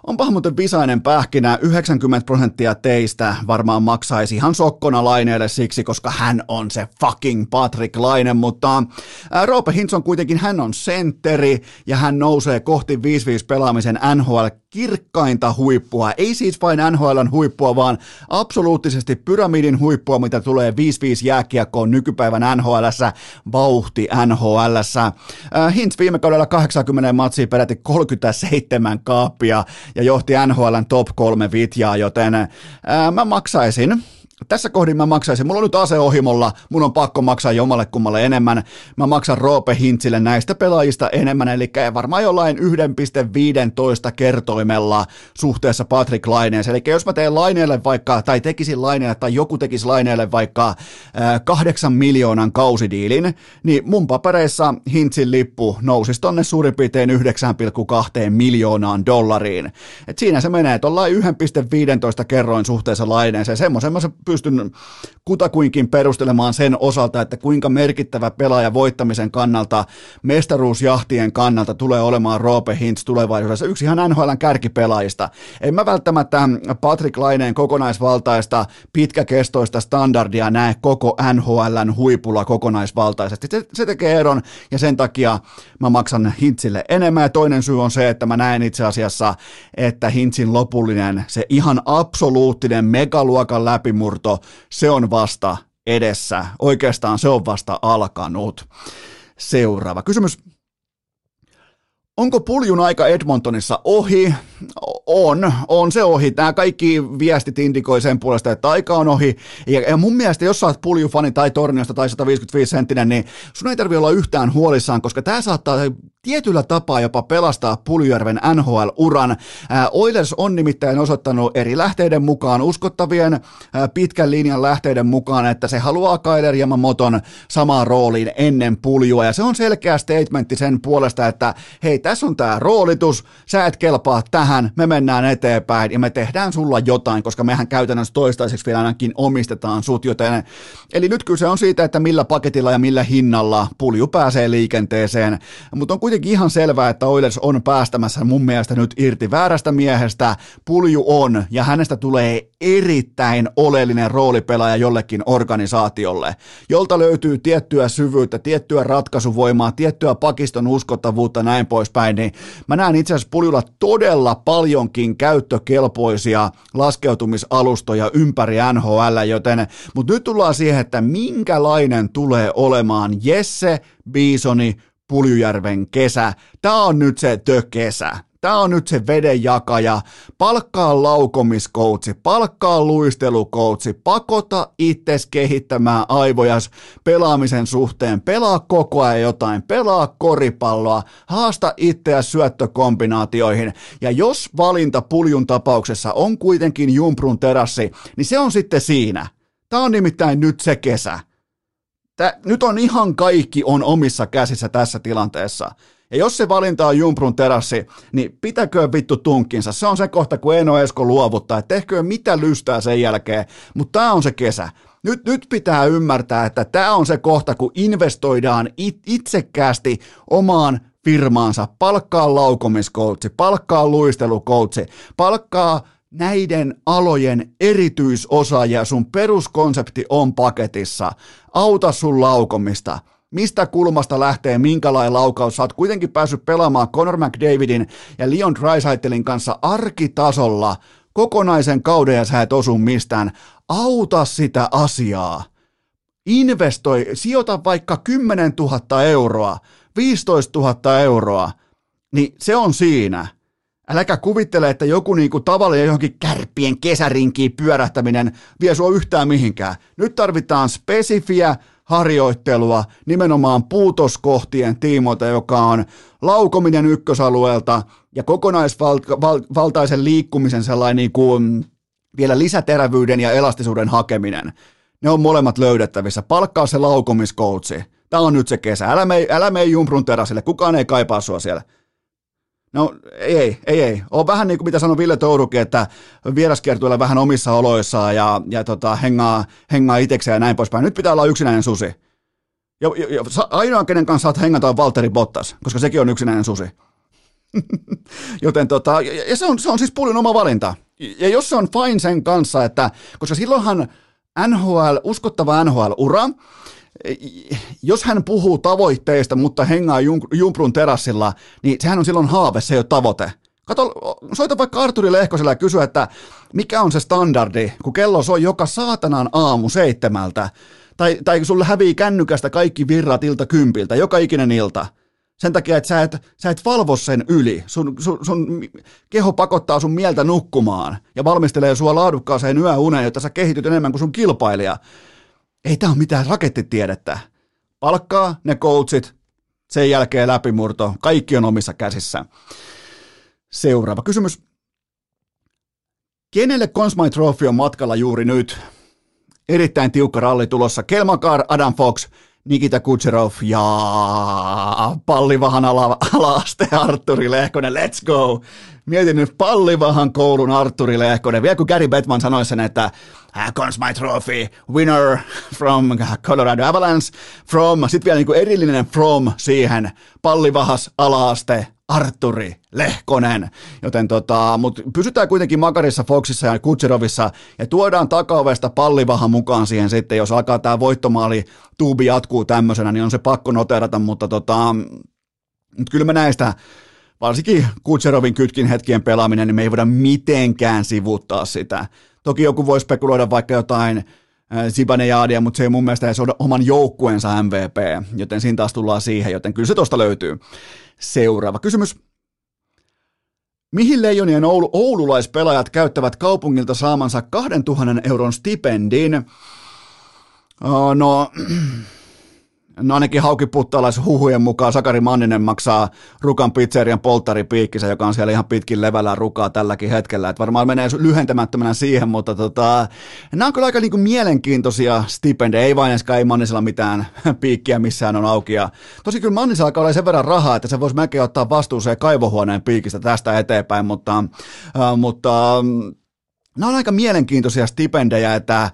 Onpahan muuten visainen pähkinä, 90 prosenttia teistä varmaan maksaisi ihan sokkona Laineelle siksi, koska hän on se fucking Patrick Laine, mutta Roope Hintz on kuitenkin, hän on sentteri ja hän nousee kohti 5-5 pelaamisen NHL kirkkainta huippua, ei siis vain NHLn huippua, vaan absoluuttisesti pyramidin huippua, mitä tulee 5-5 jääkiekkoon nykypäivän NHLssä, vauhti NHLssä. Hintz viime kaudella 80 matsiin peräti 37 kaappia ja johti NHLn top kolme vitjaa, joten ää, mä maksaisin tässä kohdin mä maksaisin, mulla on nyt ase ohimolla, mun on pakko maksaa jomalle kummalle enemmän. Mä maksan Roope Hintzille näistä pelaajista enemmän, eli varmaan jollain 1,15 kertoimella suhteessa Patrick Laineeseen. Eli jos mä teen Laineelle vaikka, tai tekisin Laineelle, tai joku tekisi Laineelle vaikka kahdeksan miljoonan kausidiilin, niin mun papereissa Hintzin lippu nousisi tonne suurin piirtein 9,2 miljoonaan dollariin. Et siinä se menee, että ollaan 1,15 kerroin suhteessa Laineeseen. Semmoisen mä pystyn kutakuinkin perustelemaan sen osalta, että kuinka merkittävä pelaaja voittamisen kannalta, mestaruusjahtien kannalta tulee olemaan Roope Hintz tulevaisuudessa. Yksi ihan NHLn kärkipelaajista. En mä välttämättä Patrick Laineen kokonaisvaltaista, pitkäkestoista standardia näe koko NHLn huipulla kokonaisvaltaisesti. Se, se tekee eron ja sen takia mä maksan Hintzille enemmän. Ja toinen syy on se, että mä näen itse asiassa, että Hintzin lopullinen, se ihan absoluuttinen megaluokan läpimurto murto, se on vasta edessä. Oikeastaan se on vasta alkanut. Seuraava kysymys. Onko puljun aika Edmontonissa ohi? On, on se ohi. Nämä kaikki viestit indikoi sen puolesta, että aika on ohi. Ja, mun mielestä, jos sä oot puljufani tai Torniosta tai 155 senttinen, niin sun ei tarvitse olla yhtään huolissaan, koska tämä saattaa tietyllä tapaa jopa pelastaa Puljujärven NHL-uran. Oilers on nimittäin osoittanut eri lähteiden mukaan, uskottavien pitkän linjan lähteiden mukaan, että se haluaa Kailer Yamamoton samaan rooliin ennen puljua, ja se on selkeä statementti sen puolesta, että hei, tässä on tämä roolitus, sä et kelpaa tähän, me mennään eteenpäin, ja me tehdään sulla jotain, koska mehän käytännössä toistaiseksi vielä ainakin omistetaan sut, joten eli nyt kyse on siitä, että millä paketilla ja millä hinnalla pulju pääsee liikenteeseen, mutta on kuitenkin ihan selvää, että Oilers on päästämässä mun mielestä nyt irti väärästä miehestä. Pulju on, ja hänestä tulee erittäin oleellinen roolipelaaja jollekin organisaatiolle, jolta löytyy tiettyä syvyyttä, tiettyä ratkaisuvoimaa, tiettyä pakiston uskottavuutta, näin poispäin, niin mä näen itse asiassa Puljulla todella paljonkin käyttökelpoisia laskeutumisalustoja ympäri NHL, joten, mutta nyt tullaan siihen, että minkälainen tulee olemaan Jesse Bisoni Puljujärven kesä. Tämä on nyt se tökesä. Tämä on nyt se vedenjakaja. Palkkaa laukomiskoutsi, palkkaa luistelukoutsi, pakota itses kehittämään aivojas pelaamisen suhteen, pelaa koko ajan jotain, pelaa koripalloa, haasta itseä syöttökombinaatioihin. Ja jos valinta puljun tapauksessa on kuitenkin Jumprun terassi, niin se on sitten siinä. Tämä on nimittäin nyt se kesä. Tää, nyt on ihan kaikki on omissa käsissä tässä tilanteessa. Ja jos se valinta on Jumprun terassi, niin pitäkö vittu tunkinsa. Se on se kohta, kun Eno Esko luovuttaa, että tehkö mitä lystää sen jälkeen. Mutta tämä on se kesä. Nyt, nyt pitää ymmärtää, että tämä on se kohta, kun investoidaan it, itsekkäästi omaan firmaansa, palkkaa laukomiskoutsi, palkkaa luistelukoutsi, palkkaa näiden alojen erityisosaajia, sun peruskonsepti on paketissa, auta sun laukomista, mistä kulmasta lähtee, minkälainen laukaus, sä oot kuitenkin päässyt pelaamaan Conor McDavidin ja Leon Dreisaitelin kanssa arkitasolla kokonaisen kauden ja sä et osu mistään, auta sitä asiaa, investoi, sijoita vaikka 10 000 euroa, 15 000 euroa, niin se on siinä. Äläkä kuvittele, että joku niinku tavallinen johonkin kärppien kesärinkiin pyörähtäminen vie sua yhtään mihinkään. Nyt tarvitaan spesifiä harjoittelua nimenomaan puutoskohtien tiimoilta, joka on laukominen ykkösalueelta ja kokonaisvaltaisen liikkumisen sellainen niin kuin vielä lisäterävyyden ja elastisuuden hakeminen. Ne on molemmat löydettävissä. Palkkaa se laukomiskoutsi. Tämä on nyt se kesä. Älä mene, älä Jumprun terasille. Kukaan ei kaipaa sua siellä. No ei, ei, ei. On vähän niin kuin mitä sanoi Ville Tourukin, että vieraskiertueella vähän omissa oloissaan ja, ja tota, hengaa, hengaa itsekseen ja näin poispäin. Nyt pitää olla yksinäinen susi. Ja, ja, ja ainoa, kenen kanssa saat hengata on Valtteri Bottas, koska sekin on yksinäinen susi. Joten tota, ja, ja se, on, se on siis puolin oma valinta. Ja jos se on fine sen kanssa, että, koska silloinhan NHL, uskottava NHL-ura, jos hän puhuu tavoitteista, mutta hengaa Jumprun terassilla, niin sehän on silloin haave, se ei ole tavoite. Kato, soita vaikka Arturi Lehkoselle ja kysy, että mikä on se standardi, kun kello soi joka saatanan aamu seitsemältä, tai, tai sulle hävii kännykästä kaikki virrat ilta kympiltä, joka ikinen ilta. Sen takia, että sä et, sä et valvo sen yli. Sun, sun, sun keho pakottaa sun mieltä nukkumaan ja valmistelee sua laadukkaaseen yöuneen, jotta sä kehityt enemmän kuin sun kilpailija. Ei tämä ole mitään rakettitiedettä. Palkkaa ne coachit, sen jälkeen läpimurto, kaikki on omissa käsissä. Seuraava kysymys. Kenelle Consmite Trophy on matkalla juuri nyt? Erittäin tiukka ralli tulossa. Kelmakar, Adam Fox, Nikita Kucherov ja pallivahan ala, ala-aste Arturi Lehkonen, let's go! Mietin nyt pallivahan koulun Arturi Lehkonen. Vielä kun Gary Bettman sanoi sen, että Conn my trophy, winner from Colorado Avalanche, from, sitten vielä niin kuin erillinen from siihen, pallivahas alaaste Arturi Lehkonen. Joten tota, mutta pysytään kuitenkin Makarissa, Foxissa ja Kutserovissa ja tuodaan takaovesta pallivahan mukaan siihen sitten, jos alkaa tämä voittomaali tuubi jatkuu tämmöisenä, niin on se pakko noterata, mutta tota, mutta kyllä me näistä varsinkin Kutserovin kytkin hetkien pelaaminen, niin me ei voida mitenkään sivuttaa sitä. Toki joku voi spekuloida vaikka jotain Zibanejaadia, mutta se ei mun mielestä edes ole oman joukkueensa MVP, joten siinä taas tullaan siihen, joten kyllä se tuosta löytyy. Seuraava kysymys. Mihin Leijonien Oulu, oululaispelaajat käyttävät kaupungilta saamansa 2000 euron stipendin? Oh, no, No ainakin haukiputtalais huhujen mukaan Sakari Manninen maksaa Rukan pizzerian polttaripiikkinsä, joka on siellä ihan pitkin levällä rukaa tälläkin hetkellä. Et varmaan menee lyhentämättömänä siihen, mutta tota, nämä on kyllä aika niinku mielenkiintoisia stipendejä. Ei vain ei Mannisella mitään piikkiä missään on auki. Ja tosi kyllä Mannisella alkaa olla sen verran rahaa, että se voisi melkein ottaa vastuuseen kaivohuoneen piikistä tästä eteenpäin, mutta, äh, mutta nämä on aika mielenkiintoisia stipendejä, että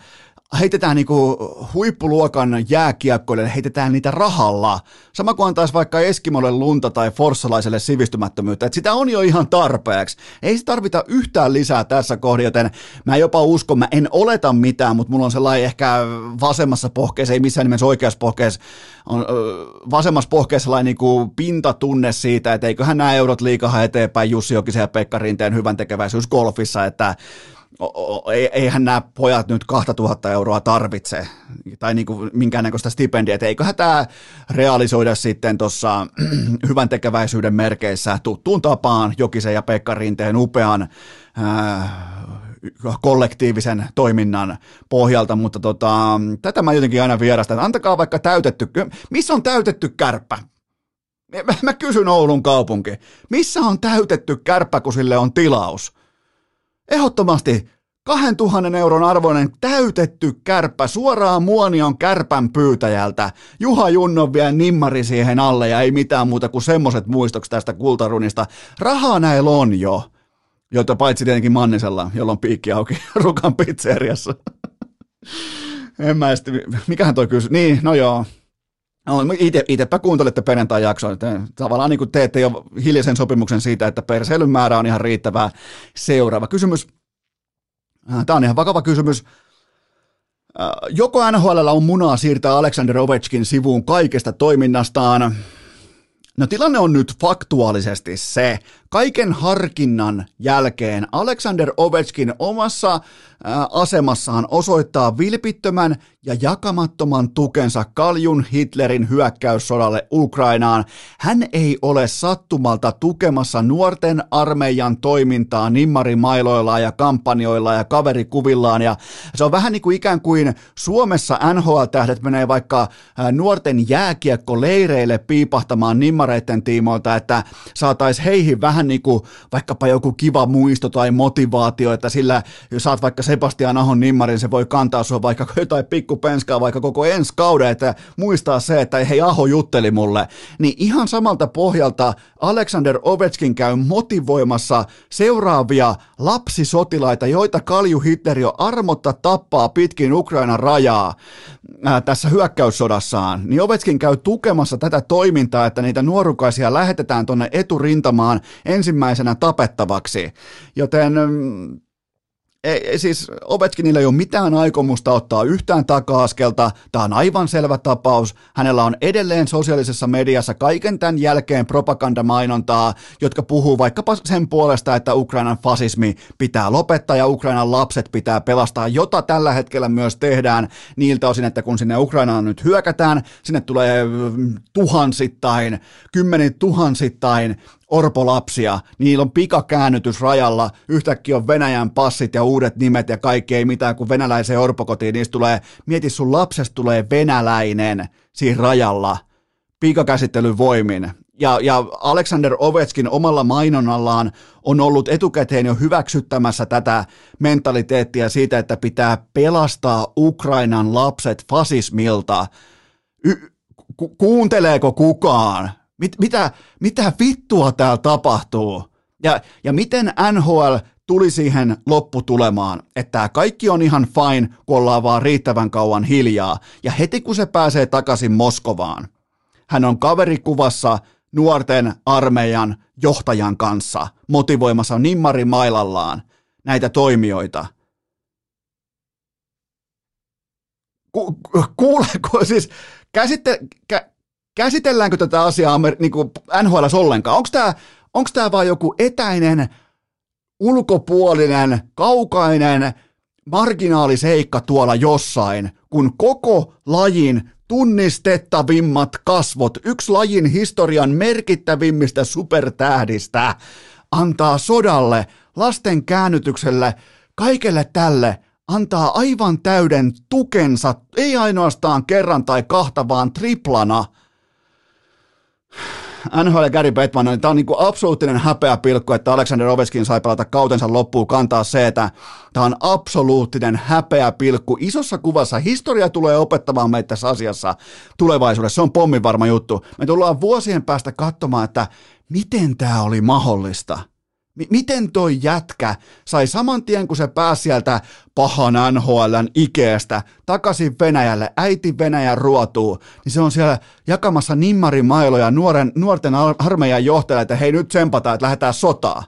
heitetään niinku huippuluokan jääkiekkoille, heitetään niitä rahalla. Sama kuin antaisi vaikka Eskimolle lunta tai forssalaiselle sivistymättömyyttä, että sitä on jo ihan tarpeeksi. Ei se tarvita yhtään lisää tässä kohdassa, joten mä jopa uskon, mä en oleta mitään, mutta mulla on sellainen ehkä vasemmassa pohkeessa, ei missään nimessä oikeassa pohkeessa, on vasemmassa pohkeessa sellainen niinku pintatunne siitä, että eiköhän nämä eurot liikahan eteenpäin Jussi Jokisen ja Pekka Rinteen hyvän tekeväisyys golfissa, että eihän nämä pojat nyt 2000 euroa tarvitse, tai niin kuin minkäännäköistä stipendiä, että eiköhän tämä realisoida sitten tuossa hyvän tekeväisyyden merkeissä tuttuun tapaan Jokisen ja Pekka Rinteen upean äh, kollektiivisen toiminnan pohjalta, mutta tota, tätä mä jotenkin aina vierastan. Antakaa vaikka täytetty, missä on täytetty kärppä? Mä kysyn Oulun kaupunki, missä on täytetty kärppä, kun sille on tilaus? Ehdottomasti 2000 euron arvoinen täytetty kärppä suoraan Muonion kärpän pyytäjältä. Juha Junnon vie nimmari siihen alle ja ei mitään muuta kuin semmoset muistoksi tästä kultarunista. Rahaa näillä on jo. Jota paitsi tietenkin Mannisella, jolla on piikki auki Rukan pizzeriassa. en mä esti, mikähän toi kysy? Niin, no joo. No, ite, itepä kuuntelette perjantai-jaksoa. Tavallaan niin kuin teette jo hiljaisen sopimuksen siitä, että perseilyn määrä on ihan riittävää. Seuraava kysymys. Äh, Tämä on ihan vakava kysymys. Äh, joko NHL on munaa siirtää Alexander Ovechkin sivuun kaikesta toiminnastaan? No tilanne on nyt faktuaalisesti se, kaiken harkinnan jälkeen Alexander Ovechkin omassa asemassaan osoittaa vilpittömän ja jakamattoman tukensa Kaljun Hitlerin hyökkäyssodalle Ukrainaan. Hän ei ole sattumalta tukemassa nuorten armeijan toimintaa nimmarimailoilla ja kampanjoilla ja kaverikuvillaan. Ja se on vähän niin kuin ikään kuin Suomessa NHL-tähdet menee vaikka nuorten jääkiekkoleireille piipahtamaan nimmareiden tiimoilta, että saataisiin heihin vähän niin kuin vaikkapa joku kiva muisto tai motivaatio, että sillä jos saat vaikka Sebastian Ahon nimmarin, se voi kantaa sua vaikka jotain pikkupenskaa vaikka koko ensi kauden, että muistaa se, että hei Aho jutteli mulle. Niin ihan samalta pohjalta Alexander Ovechkin käy motivoimassa seuraavia lapsisotilaita, joita Kalju Hitler jo armotta tappaa pitkin Ukrainan rajaa ää, tässä hyökkäyssodassaan. Niin Ovechkin käy tukemassa tätä toimintaa, että niitä nuorukaisia lähetetään tuonne eturintamaan ensimmäisenä tapettavaksi. Joten mm, ei, siis Ovechkinilla ei ole mitään aikomusta ottaa yhtään taka-askelta. Tämä on aivan selvä tapaus. Hänellä on edelleen sosiaalisessa mediassa kaiken tämän jälkeen propagandamainontaa, jotka puhuu vaikkapa sen puolesta, että Ukrainan fasismi pitää lopettaa ja Ukrainan lapset pitää pelastaa, jota tällä hetkellä myös tehdään niiltä osin, että kun sinne Ukrainaan nyt hyökätään, sinne tulee tuhansittain, kymmenin tuhansittain orpolapsia, niillä on pikakäännytys rajalla, yhtäkkiä on Venäjän passit ja uudet nimet ja kaikki ei mitään, kun venäläiseen orpokotiin niistä tulee, mieti sun lapsesta tulee venäläinen siinä rajalla, pikakäsittelyn voimin. Ja, ja Alexander Ovechkin omalla mainonnallaan on ollut etukäteen jo hyväksyttämässä tätä mentaliteettia siitä, että pitää pelastaa Ukrainan lapset fasismilta. Y- ku- kuunteleeko kukaan? Mit, mitä, mitä vittua täällä tapahtuu? Ja, ja miten NHL tuli siihen lopputulemaan, että tämä kaikki on ihan fine, kun ollaan vaan riittävän kauan hiljaa. Ja heti kun se pääsee takaisin Moskovaan, hän on kaverikuvassa nuorten armeijan johtajan kanssa motivoimassa nimmari mailallaan näitä toimijoita. Ku, kuuleeko siis, käsitte, kä, käsitelläänkö tätä asiaa niin kuin NHL ollenkaan? Onko tämä onko tämä vaan joku etäinen, ulkopuolinen, kaukainen, marginaaliseikka tuolla jossain, kun koko lajin tunnistettavimmat kasvot, yksi lajin historian merkittävimmistä supertähdistä, antaa sodalle, lasten käännytykselle, kaikelle tälle, antaa aivan täyden tukensa, ei ainoastaan kerran tai kahta, vaan triplana – NHL ja Gary Bettman, niin tämä on niin kuin absoluuttinen häpeäpilkku, että Alexander Ovechkin sai pelata kautensa loppuun kantaa se, että tämä on absoluuttinen häpeäpilkku. Isossa kuvassa historia tulee opettamaan meitä tässä asiassa tulevaisuudessa. Se on pommin varma juttu. Me tullaan vuosien päästä katsomaan, että miten tämä oli mahdollista – miten toi jätkä sai saman tien, kun se pääsi sieltä pahan NHLn Ikeestä takaisin Venäjälle, äiti Venäjän ruotuu, niin se on siellä jakamassa nimmarimailoja nuoren, nuorten armeijan johtajalle, että hei nyt tsempataan, että lähdetään sotaa.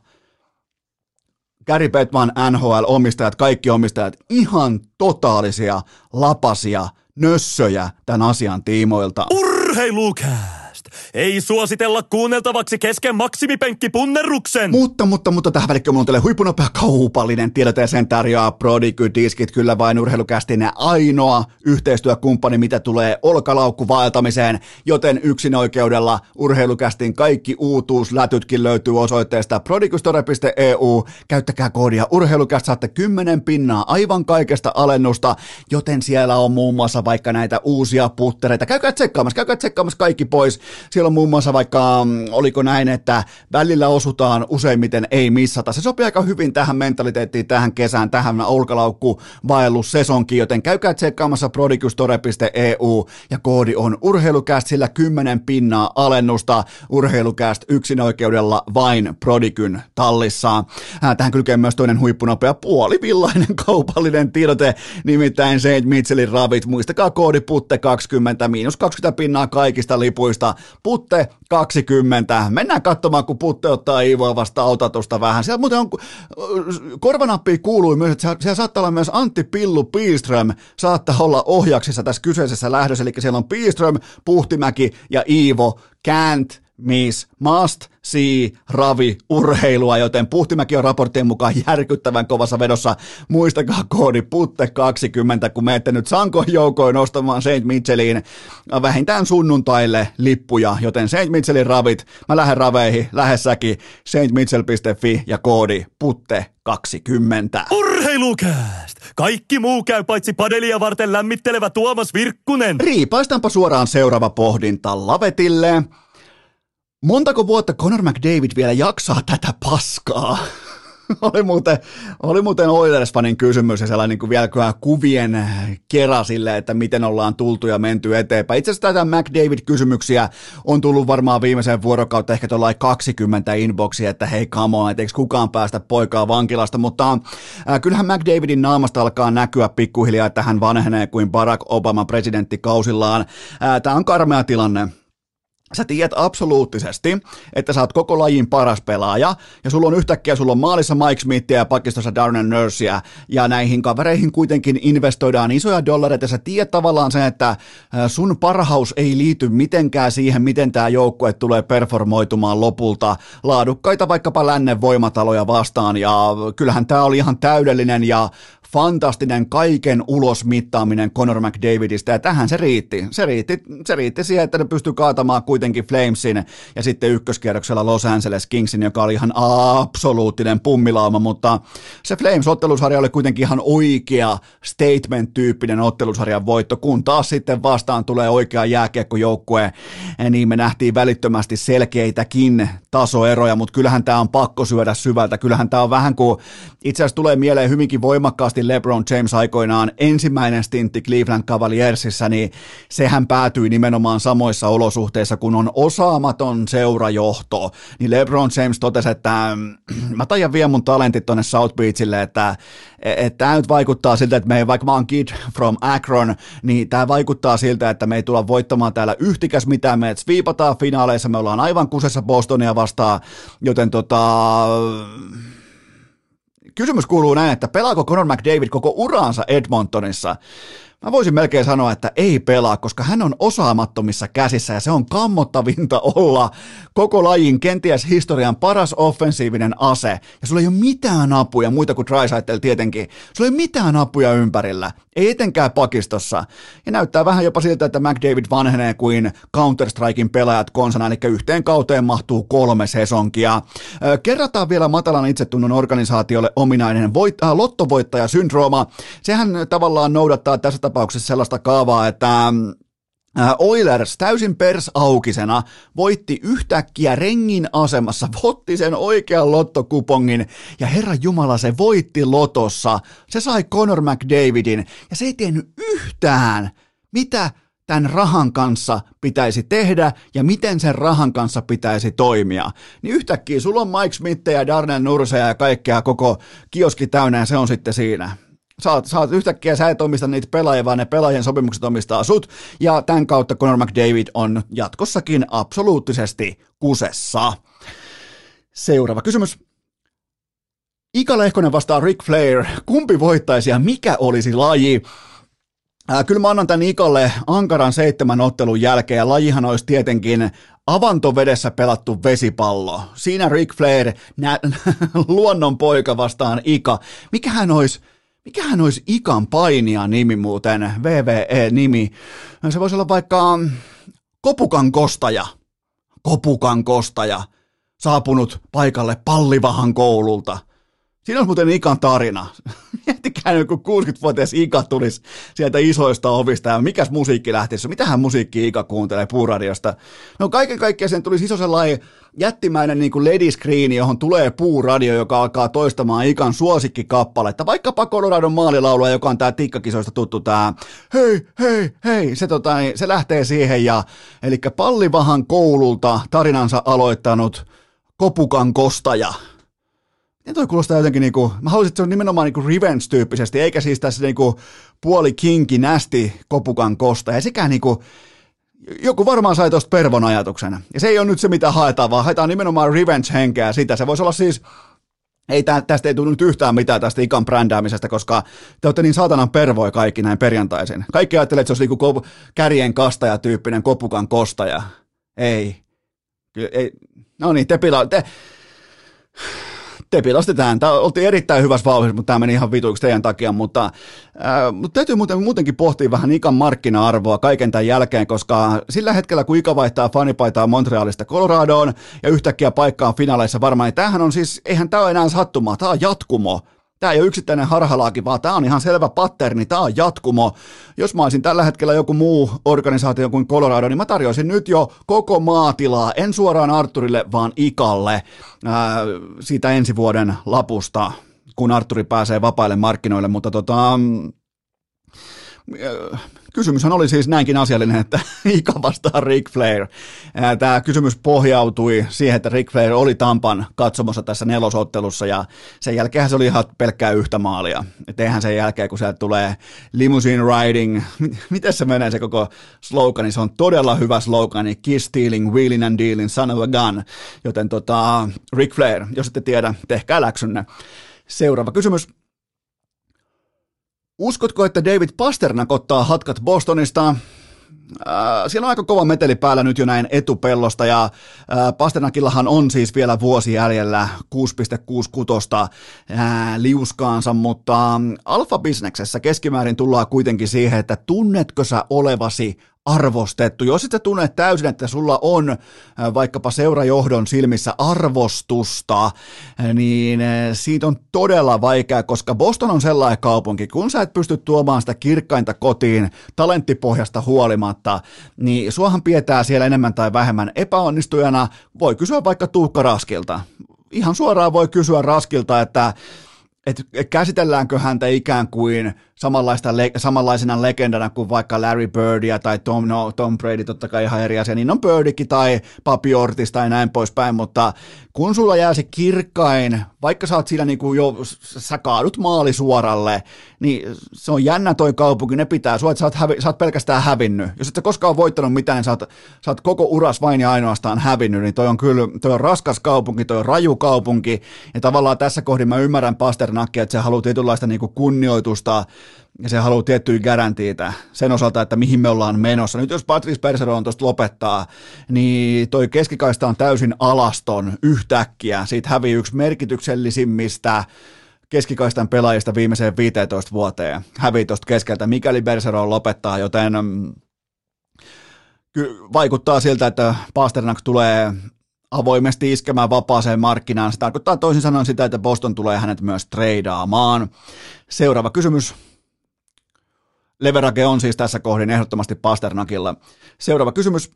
Gary Bettman, NHL-omistajat, kaikki omistajat, ihan totaalisia, lapasia, nössöjä tämän asian tiimoilta. Urheilukää! Ei suositella kuunneltavaksi kesken maksimipenkkipunnerruksen. Mutta, mutta, mutta tähän välikköön mulla on teille huippunopea kaupallinen tiedote ja sen tarjoaa Prodigy-diskit, kyllä vain urheilukästin ainoa yhteistyökumppani, mitä tulee olkalaukkuvaeltamiseen, joten yksin oikeudella urheilukästin kaikki uutuuslätytkin löytyy osoitteesta prodigystore.eu. Käyttäkää koodia urheilukäst, saatte 10 pinnaa aivan kaikesta alennusta, joten siellä on muun muassa vaikka näitä uusia puttereita. Käykää tsekkaamassa, käykää tsekkaamassa kaikki pois. Siellä on muun muassa vaikka, mm, oliko näin, että välillä osutaan useimmiten ei missata. Se sopii aika hyvin tähän mentaliteettiin, tähän kesään, tähän olkalaukku vaellussesonkiin, joten käykää tsekkaamassa prodigustore.eu ja koodi on urheilukäst, sillä 10 pinnaa alennusta urheilukäst yksin oikeudella vain Prodigyn tallissa. Tähän kylkee myös toinen huippunopea puolivillainen kaupallinen tiedote, nimittäin St. Mitchellin ravit. Muistakaa koodi putte 20, miinus 20 pinnaa kaikista lipuista. Putte 20. Mennään katsomaan, kun Putte ottaa Iivoa vasta autatusta vähän. Siellä muuten on, korvanappi kuului myös, että siellä, saattaa olla myös Antti Pillu Pilström saattaa olla ohjaksissa tässä kyseisessä lähdössä. Eli siellä on Pilström, Puhtimäki ja Iivo Can't miss, must see, ravi, urheilua, joten Puhtimäki on raporttien mukaan järkyttävän kovassa vedossa. Muistakaa koodi PUTTE20, kun menette nyt Sanko joukoin ostamaan St. Mitchelliin vähintään sunnuntaille lippuja, joten St. Mitchellin ravit, mä lähden raveihin, lähessäkin stmitchell.fi ja koodi PUTTE20. Urheilukääst! Kaikki muu käy paitsi padelia varten lämmittelevä Tuomas Virkkunen. Riipaistaanpa suoraan seuraava pohdinta lavetille. Montako vuotta Conor McDavid vielä jaksaa tätä paskaa? oli muuten, oli muuten Oilers-fanin kysymys ja sellainen niin kuin vielä kuvien kera sille, että miten ollaan tultu ja menty eteenpäin. Itse asiassa tätä McDavid-kysymyksiä on tullut varmaan viimeisen vuorokautta ehkä tuolla 20 inboxia, että hei come on, että eikö kukaan päästä poikaa vankilasta, mutta äh, kyllähän McDavidin naamasta alkaa näkyä pikkuhiljaa, että hän vanhenee kuin Barack Obama presidenttikausillaan. Äh, Tämä on karmea tilanne Sä tiedät absoluuttisesti, että sä oot koko lajin paras pelaaja, ja sulla on yhtäkkiä, sulla on maalissa Mike Smithia ja pakistossa Darnell Nursea, ja näihin kavereihin kuitenkin investoidaan isoja dollareita, ja sä tiedät tavallaan sen, että sun parhaus ei liity mitenkään siihen, miten tämä joukkue tulee performoitumaan lopulta laadukkaita vaikkapa lännen voimataloja vastaan, ja kyllähän tämä oli ihan täydellinen ja fantastinen kaiken ulos mittaaminen Conor McDavidistä, ja tähän se riitti. Se riitti, se riitti siihen, että ne pystyi kaatamaan kuitenkin Flamesin ja sitten ykköskierroksella Los Angeles Kingsin, joka oli ihan absoluuttinen pummilauma, mutta se Flames-ottelusarja oli kuitenkin ihan oikea statement-tyyppinen ottelusarjan voitto, kun taas sitten vastaan tulee oikea jääkiekkojoukkue, niin me nähtiin välittömästi selkeitäkin tasoeroja, mutta kyllähän tämä on pakko syödä syvältä, kyllähän tämä on vähän kuin, itse asiassa tulee mieleen hyvinkin voimakkaasti kovasti LeBron James aikoinaan ensimmäinen stintti Cleveland Cavaliersissa, niin sehän päätyi nimenomaan samoissa olosuhteissa, kun on osaamaton seurajohto. Niin LeBron James totesi, että mä tajan vie mun talentit tonne South Beachille, että että tämä nyt vaikuttaa siltä, että me ei, vaikka mä oon kid from Akron, niin tämä vaikuttaa siltä, että me ei tulla voittamaan täällä yhtikäs mitään, me sviipataan finaaleissa, me ollaan aivan kusessa Bostonia vastaan, joten tota, Kysymys kuuluu näin, että pelaako Conor McDavid koko uraansa Edmontonissa? Mä voisin melkein sanoa, että ei pelaa, koska hän on osaamattomissa käsissä ja se on kammottavinta olla koko lajin kenties historian paras offensiivinen ase. Ja sulla ei ole mitään apuja, muita kuin Drysaitel tietenkin. Sulla ei ole mitään apuja ympärillä, ei etenkään pakistossa. Ja näyttää vähän jopa siltä, että McDavid vanhenee kuin Counter-Strikein pelaajat konsana, eli yhteen kauteen mahtuu kolme sesonkia. Kerrataan vielä matalan itsetunnon organisaatiolle ominainen voit, äh, lottovoittajasyndrooma. Sehän tavallaan noudattaa tässä tapauksessa sellaista kaavaa, että mm, Oilers täysin persaukisena voitti yhtäkkiä rengin asemassa, voitti sen oikean lottokupongin ja herra Jumala se voitti lotossa. Se sai Conor McDavidin ja se ei tiennyt yhtään, mitä tämän rahan kanssa pitäisi tehdä ja miten sen rahan kanssa pitäisi toimia. Niin yhtäkkiä sulla on Mike Smith ja Darnell Nurseja ja kaikkea koko kioski täynnä ja se on sitten siinä saat, saat yhtäkkiä, sä et omista niitä pelaajia, vaan ne pelaajien sopimukset omistaa sut, ja tämän kautta Conor McDavid on jatkossakin absoluuttisesti kusessa. Seuraava kysymys. Ika Lehkonen vastaa Rick Flair. Kumpi voittaisi ja mikä olisi laji? Äh, kyllä mä annan tämän Ikalle ankaran seitsemän ottelun jälkeen ja lajihan olisi tietenkin avantovedessä pelattu vesipallo. Siinä Rick Flair, nä- luonnon poika vastaan Ika. Mikähän olisi Mikähän olisi Ikan painia nimi muuten, VVE-nimi? Se voisi olla vaikka Kopukan kostaja. Kopukan kostaja, saapunut paikalle Pallivahan koululta. Siinä olisi muuten Ikan tarina. Miettikää joku 60-vuotias Ika tulisi sieltä isoista ovista ja mikäs musiikki lähtisi. Mitähän musiikki Ika kuuntelee puuradiosta? No kaiken kaikkiaan sen tulisi iso sellainen jättimäinen niin kuin screen, johon tulee puuradio, joka alkaa toistamaan Ikan suosikkikappaletta. Vaikkapa Coloradon maalilaulua, joka on tää tikkakisoista tuttu tää hei, hei, hei. Se, tota, se lähtee siihen ja eli Pallivahan koululta tarinansa aloittanut Kopukan kostaja – niin toi kuulostaa jotenkin niinku, mä haluaisin, että se on nimenomaan niinku revenge-tyyppisesti, eikä siis tässä niinku puoli kinki nästi kopukan kosta. Ja sekään niinku, joku varmaan sai tuosta pervon ajatuksen. Ja se ei ole nyt se, mitä haetaan, vaan haetaan nimenomaan revenge-henkeä sitä. Se voisi olla siis, ei tä, tästä ei tule nyt yhtään mitään tästä ikan brändäämisestä, koska te olette niin saatanan pervoi kaikki näin perjantaisin. Kaikki ajattelee, että se olisi niinku kärjen kastaja tyyppinen kopukan kostaja. Ei. ei. No niin, te, pila, te, te pilastetaan. Tämä oltiin erittäin hyvässä vauhdissa, mutta tämä meni ihan vituiksi teidän takia, mutta, ää, mutta täytyy muuten, muutenkin pohtia vähän Ikan markkina-arvoa kaiken tämän jälkeen, koska sillä hetkellä, kun Ika vaihtaa fanipaitaa Montrealista Coloradoon ja yhtäkkiä paikkaan finaaleissa varmaan, niin tämähän on siis, eihän tämä ole enää sattumaa, tämä on jatkumo Tämä ei ole yksittäinen harhalaaki, vaan tämä on ihan selvä patterni, tämä on jatkumo. Jos mä olisin tällä hetkellä joku muu organisaatio kuin Colorado, niin mä tarjoisin nyt jo koko maatilaa, en suoraan Arturille, vaan Ikalle ää, siitä ensi vuoden lapusta, kun Arturi pääsee vapaille markkinoille, mutta tota, Kysymyshän oli siis näinkin asiallinen, että Ika vastaa Rick Flair. Tämä kysymys pohjautui siihen, että Rick Flair oli Tampan katsomassa tässä nelosottelussa ja sen jälkeen se oli ihan pelkkää yhtä maalia. Et eihän sen jälkeen, kun sieltä tulee limousine riding, miten se menee se koko slogani, se on todella hyvä slogani, kiss stealing, wheeling and dealing, son of a gun. Joten tota, Rick Flair, jos ette tiedä, tehkää läksynne. Seuraava kysymys. Uskotko, että David Pasternak ottaa hatkat Bostonista? Äh, siellä on aika kova meteli päällä nyt jo näin etupellosta ja äh, Pasternakillahan on siis vielä vuosi jäljellä 6,66 äh, liuskaansa, mutta alfa-bisneksessä keskimäärin tullaan kuitenkin siihen, että tunnetko sä olevasi arvostettu. Jos et sä tunne täysin, että sulla on äh, vaikkapa seurajohdon silmissä arvostusta, äh, niin äh, siitä on todella vaikea, koska Boston on sellainen kaupunki, kun sä et pysty tuomaan sitä kirkkainta kotiin talenttipohjasta huolimatta, niin suohan pidetään siellä enemmän tai vähemmän epäonnistujana. Voi kysyä vaikka Tuukka Raskilta. Ihan suoraan voi kysyä Raskilta, että että käsitelläänkö häntä ikään kuin samanlaista, samanlaisena legendana kuin vaikka Larry Birdia tai Tom, no, Tom Brady, totta kai ihan eri asia, niin on Birdikin tai Papi Ortiz tai näin poispäin, mutta kun sulla jää se kirkkain, vaikka sä oot siinä niin kuin jo, sä kaadut maali suoralle, niin se on jännä toi kaupunki, ne pitää sua, että sä oot, hävi, sä oot pelkästään hävinnyt. Jos et sä koskaan voittanut mitään, niin sä oot, sä oot koko uras vain ja ainoastaan hävinnyt, niin toi on kyllä, toi on raskas kaupunki, toi on raju kaupunki, ja tavallaan tässä kohdin mä ymmärrän Pasternakia, että se haluaa tietynlaista niin kuin kunnioitusta ja se haluaa tiettyjä garantiita sen osalta, että mihin me ollaan menossa. Nyt jos Patrice Perseron tuosta lopettaa, niin toi keskikaista on täysin alaston yhtäkkiä. Siitä hävii yksi merkityksellisimmistä keskikaistan pelaajista viimeiseen 15 vuoteen. Hävii tuosta keskeltä, mikäli Bergeron lopettaa, joten mm, vaikuttaa siltä, että Pasternak tulee avoimesti iskemään vapaaseen markkinaan. Se tarkoittaa toisin sanoen sitä, että Boston tulee hänet myös treidaamaan. Seuraava kysymys. Leverage on siis tässä kohdin ehdottomasti Pasternakilla. Seuraava kysymys.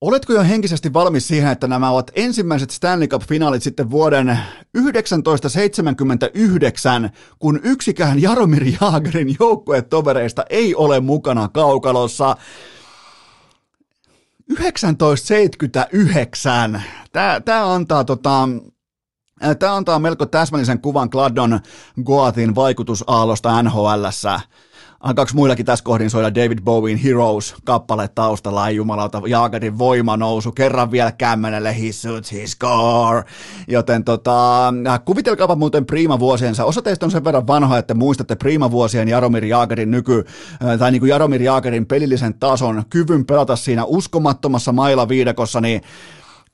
Oletko jo henkisesti valmis siihen, että nämä ovat ensimmäiset Stanley Cup-finaalit sitten vuoden 1979, kun yksikään Jaromir Jaagerin joukkuetovereista ei ole mukana kaukalossa? 1979. Tämä, tämä antaa tota, Tämä antaa melko täsmällisen kuvan Gladdon Goatin vaikutusaallosta NHLssä. Alkaako muillakin tässä kohdin soida David Bowen Heroes-kappale taustalla, ei jumalauta, Jaagarin voimanousu, kerran vielä kämmenelle, he shoots, he score. Joten tota, kuvitelkaapa muuten Prima-vuosiensa. Osa teistä on sen verran vanhoja, että muistatte Prima-vuosien Jaromir Jaagarin nyky, tai niin kuin Jaromir Jaagarin pelillisen tason, kyvyn pelata siinä uskomattomassa maila viidakossa, niin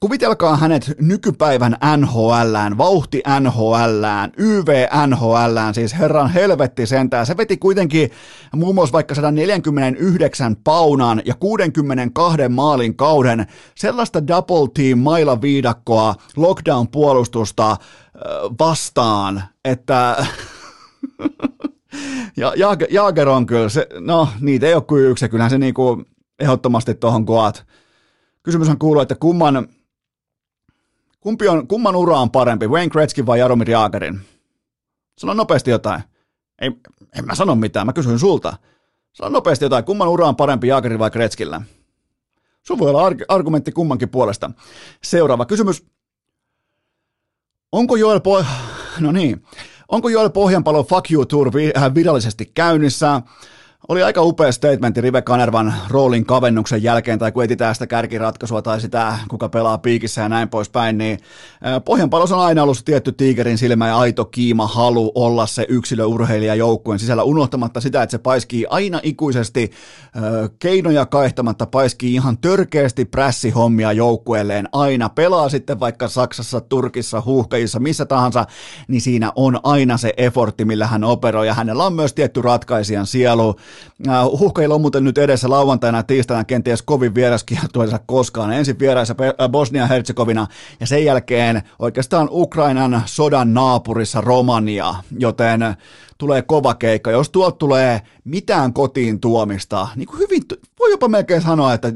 Kuvitelkaa hänet nykypäivän NHLään, vauhti NHLään, YV NHLään, siis herran helvetti sentään. Se veti kuitenkin muun muassa vaikka 149 paunan ja 62 maalin kauden sellaista double team maila viidakkoa, lockdown puolustusta, vastaan, että ja Jaager on kyllä, se, no niitä ei ole kuin yksi, kyllähän se niinku ehdottomasti tuohon koat. Kysymyshän kuuluu, että kumman, kumpi on, kumman ura on parempi, Wayne Gretzky vai Jaromir Jaagerin? Sano nopeasti jotain. Ei, en mä sano mitään, mä kysyn sulta. Sano nopeasti jotain, kumman ura on parempi Jaagerin vai Gretzkillä? Sun voi olla argumentti kummankin puolesta. Seuraava kysymys. Onko Joel po... No niin. Onko Joel Pohjanpalo Fuck You Tour äh, virallisesti käynnissä? Oli aika upea statementti Rive Kanervan roolin kavennuksen jälkeen, tai kun etsitään sitä kärkiratkaisua tai sitä, kuka pelaa piikissä ja näin poispäin, niin Pohjanpalos on aina ollut tietty tiikerin silmä ja aito kiima halu olla se yksilöurheilija joukkueen sisällä, unohtamatta sitä, että se paiskii aina ikuisesti keinoja kaihtamatta, paiskii ihan törkeästi prässihommia joukkueelleen. Aina, pelaa sitten vaikka Saksassa, Turkissa, Huuhkajissa, missä tahansa, niin siinä on aina se effortti, millä hän operoi, ja hänellä on myös tietty ratkaisijan sielu, Äh, Huhkeilla on muuten nyt edessä lauantaina ja tiistaina kenties kovin vieraskiertueensa koskaan. Ensin vieraissa äh, Bosnia-Herzegovina ja sen jälkeen oikeastaan Ukrainan sodan naapurissa Romania, joten tulee kova keikka. Jos tuolta tulee mitään kotiin tuomista, niin kuin hyvin, voi jopa melkein sanoa, että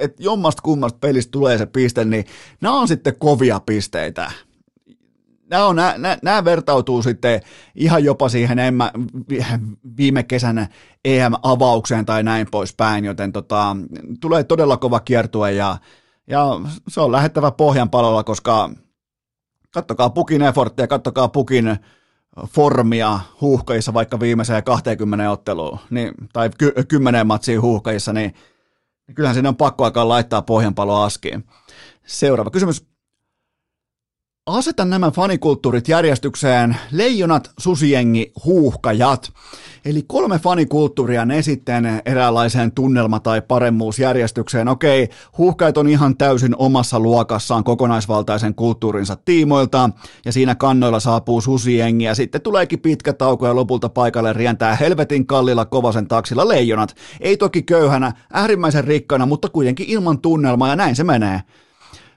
että jommasta kummasta pelistä tulee se piste, niin nämä on sitten kovia pisteitä nämä, on, nämä, nämä vertautuu sitten ihan jopa siihen emmä, viime kesän EM-avaukseen tai näin poispäin, joten tota, tulee todella kova kiertue ja, ja se on lähettävä pohjan palolla, koska kattokaa pukin efforttia, kattokaa pukin formia huuhkajissa vaikka viimeiseen 20 otteluun, niin, tai ky- 10 matsiin huuhkajissa, niin, niin kyllähän sinne on pakko aikaa laittaa pohjanpalo askiin. Seuraava kysymys. Aseta nämä fanikulttuurit järjestykseen, leijonat, susiengi, huuhkajat. Eli kolme fanikulttuuria ne sitten eräänlaiseen tunnelma- tai paremmuusjärjestykseen. Okei, huuhkajat on ihan täysin omassa luokassaan kokonaisvaltaisen kulttuurinsa tiimoilta, ja siinä kannoilla saapuu susiengi, ja sitten tuleekin pitkä tauko, ja lopulta paikalle rientää helvetin kallilla kovasen taksilla leijonat. Ei toki köyhänä, äärimmäisen rikkana, mutta kuitenkin ilman tunnelmaa, ja näin se menee.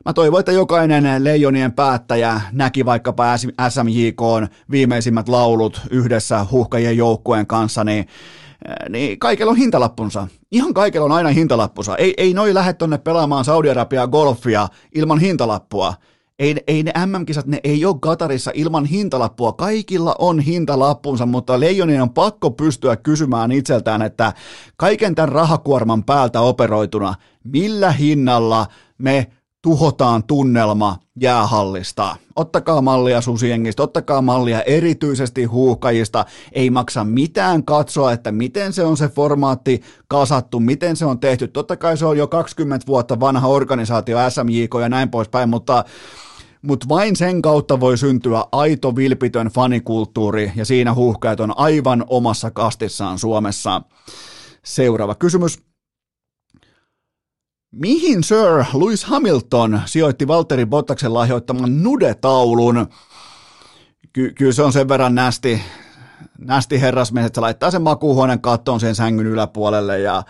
Mä toivon, että jokainen leijonien päättäjä näki vaikkapa SMJK viimeisimmät laulut yhdessä huhkajien joukkueen kanssa, niin niin kaikella on hintalappunsa. Ihan kaikella on aina hintalappunsa. Ei, ei noi lähde tonne pelaamaan Saudi-Arabia golfia ilman hintalappua. Ei, ei ne MM-kisat, ne ei ole Katarissa ilman hintalappua. Kaikilla on hintalappunsa, mutta leijonien on pakko pystyä kysymään itseltään, että kaiken tämän rahakuorman päältä operoituna, millä hinnalla me tuhotaan tunnelma jäähallista. Ottakaa mallia susiengistä, ottakaa mallia erityisesti huuhkajista. Ei maksa mitään katsoa, että miten se on se formaatti kasattu, miten se on tehty. Totta kai se on jo 20 vuotta vanha organisaatio, SMJK ja näin poispäin, mutta mutta vain sen kautta voi syntyä aito vilpitön fanikulttuuri ja siinä huuhkajat on aivan omassa kastissaan Suomessa. Seuraava kysymys. Mihin Sir Lewis Hamilton sijoitti Valtteri Bottaksen lahjoittaman nudetaulun? Ky- kyllä se on sen verran nästi, nästi herrasmies, että se laittaa sen makuuhuoneen kattoon sen sängyn yläpuolelle ja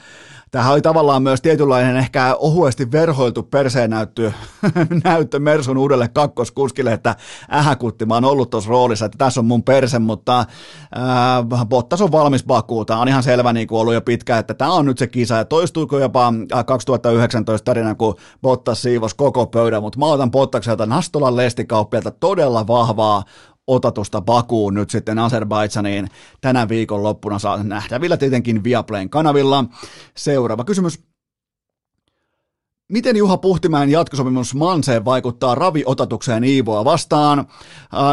Tämähän oli tavallaan myös tietynlainen ehkä ohuesti verhoiltu perseen näyttö, näyttö Mersun uudelle kakkoskuskille, että ähäkutti, mä oon ollut tuossa roolissa, että tässä on mun perse, mutta äh, Bottas on valmis Bakuun. Tämä on ihan selvä niin kuin ollut jo pitkään, että tämä on nyt se kisa, ja toistuuko jopa 2019 tarina, kun Bottas siivos koko pöydän, mutta mä otan Bottakselta Nastolan lestikauppialta todella vahvaa otatusta Bakuun nyt sitten Azerbaidsaniin tänä viikon loppuna saa nähtävillä tietenkin Viaplayn kanavilla. Seuraava kysymys. Miten Juha Puhtimäen jatkosopimus Manseen vaikuttaa raviotatukseen Iivoa vastaan?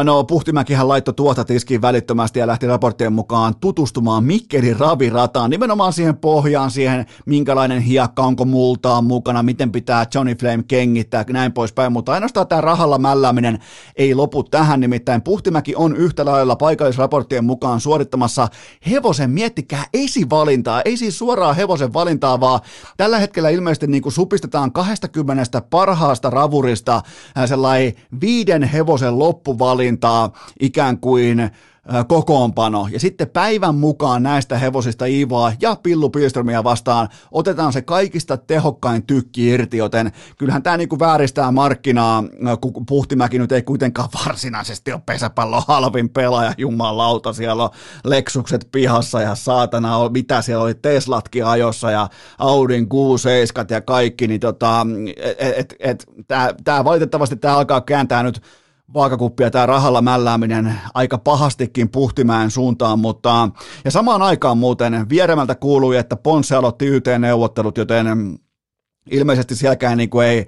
No Puhtimäkihän laittoi tuota tiskiin välittömästi ja lähti raporttien mukaan tutustumaan Mikkelin ravirataan, nimenomaan siihen pohjaan, siihen minkälainen hiekka, onko multaa mukana, miten pitää Johnny Flame kengittää, näin poispäin, mutta ainoastaan tämä rahalla mällääminen ei lopu tähän, nimittäin Puhtimäki on yhtä lailla paikallisraporttien mukaan suorittamassa hevosen, miettikää, esivalintaa, ei siis suoraan hevosen valintaa, vaan tällä hetkellä ilmeisesti niin kuin supistetaan 20 parhaasta ravurista sellainen viiden hevosen loppuvalintaa ikään kuin kokoonpano. Ja sitten päivän mukaan näistä hevosista Iivaa ja Pillu Pilströmiä vastaan otetaan se kaikista tehokkain tykki irti, joten kyllähän tämä niinku vääristää markkinaa, kun Puhtimäki nyt ei kuitenkaan varsinaisesti ole pesäpallon halvin pelaaja, jumalauta, siellä on Lexukset pihassa ja saatana, mitä siellä oli, Teslatkin ajossa ja Audin Q7 ja kaikki, niin tota, et, et, et, tämä valitettavasti tämä alkaa kääntää nyt vaakakuppia tämä rahalla mällääminen aika pahastikin Puhtimäen suuntaan, mutta ja samaan aikaan muuten vieremältä kuului, että Ponsse aloitti YT-neuvottelut, joten ilmeisesti sielläkään niin kuin ei,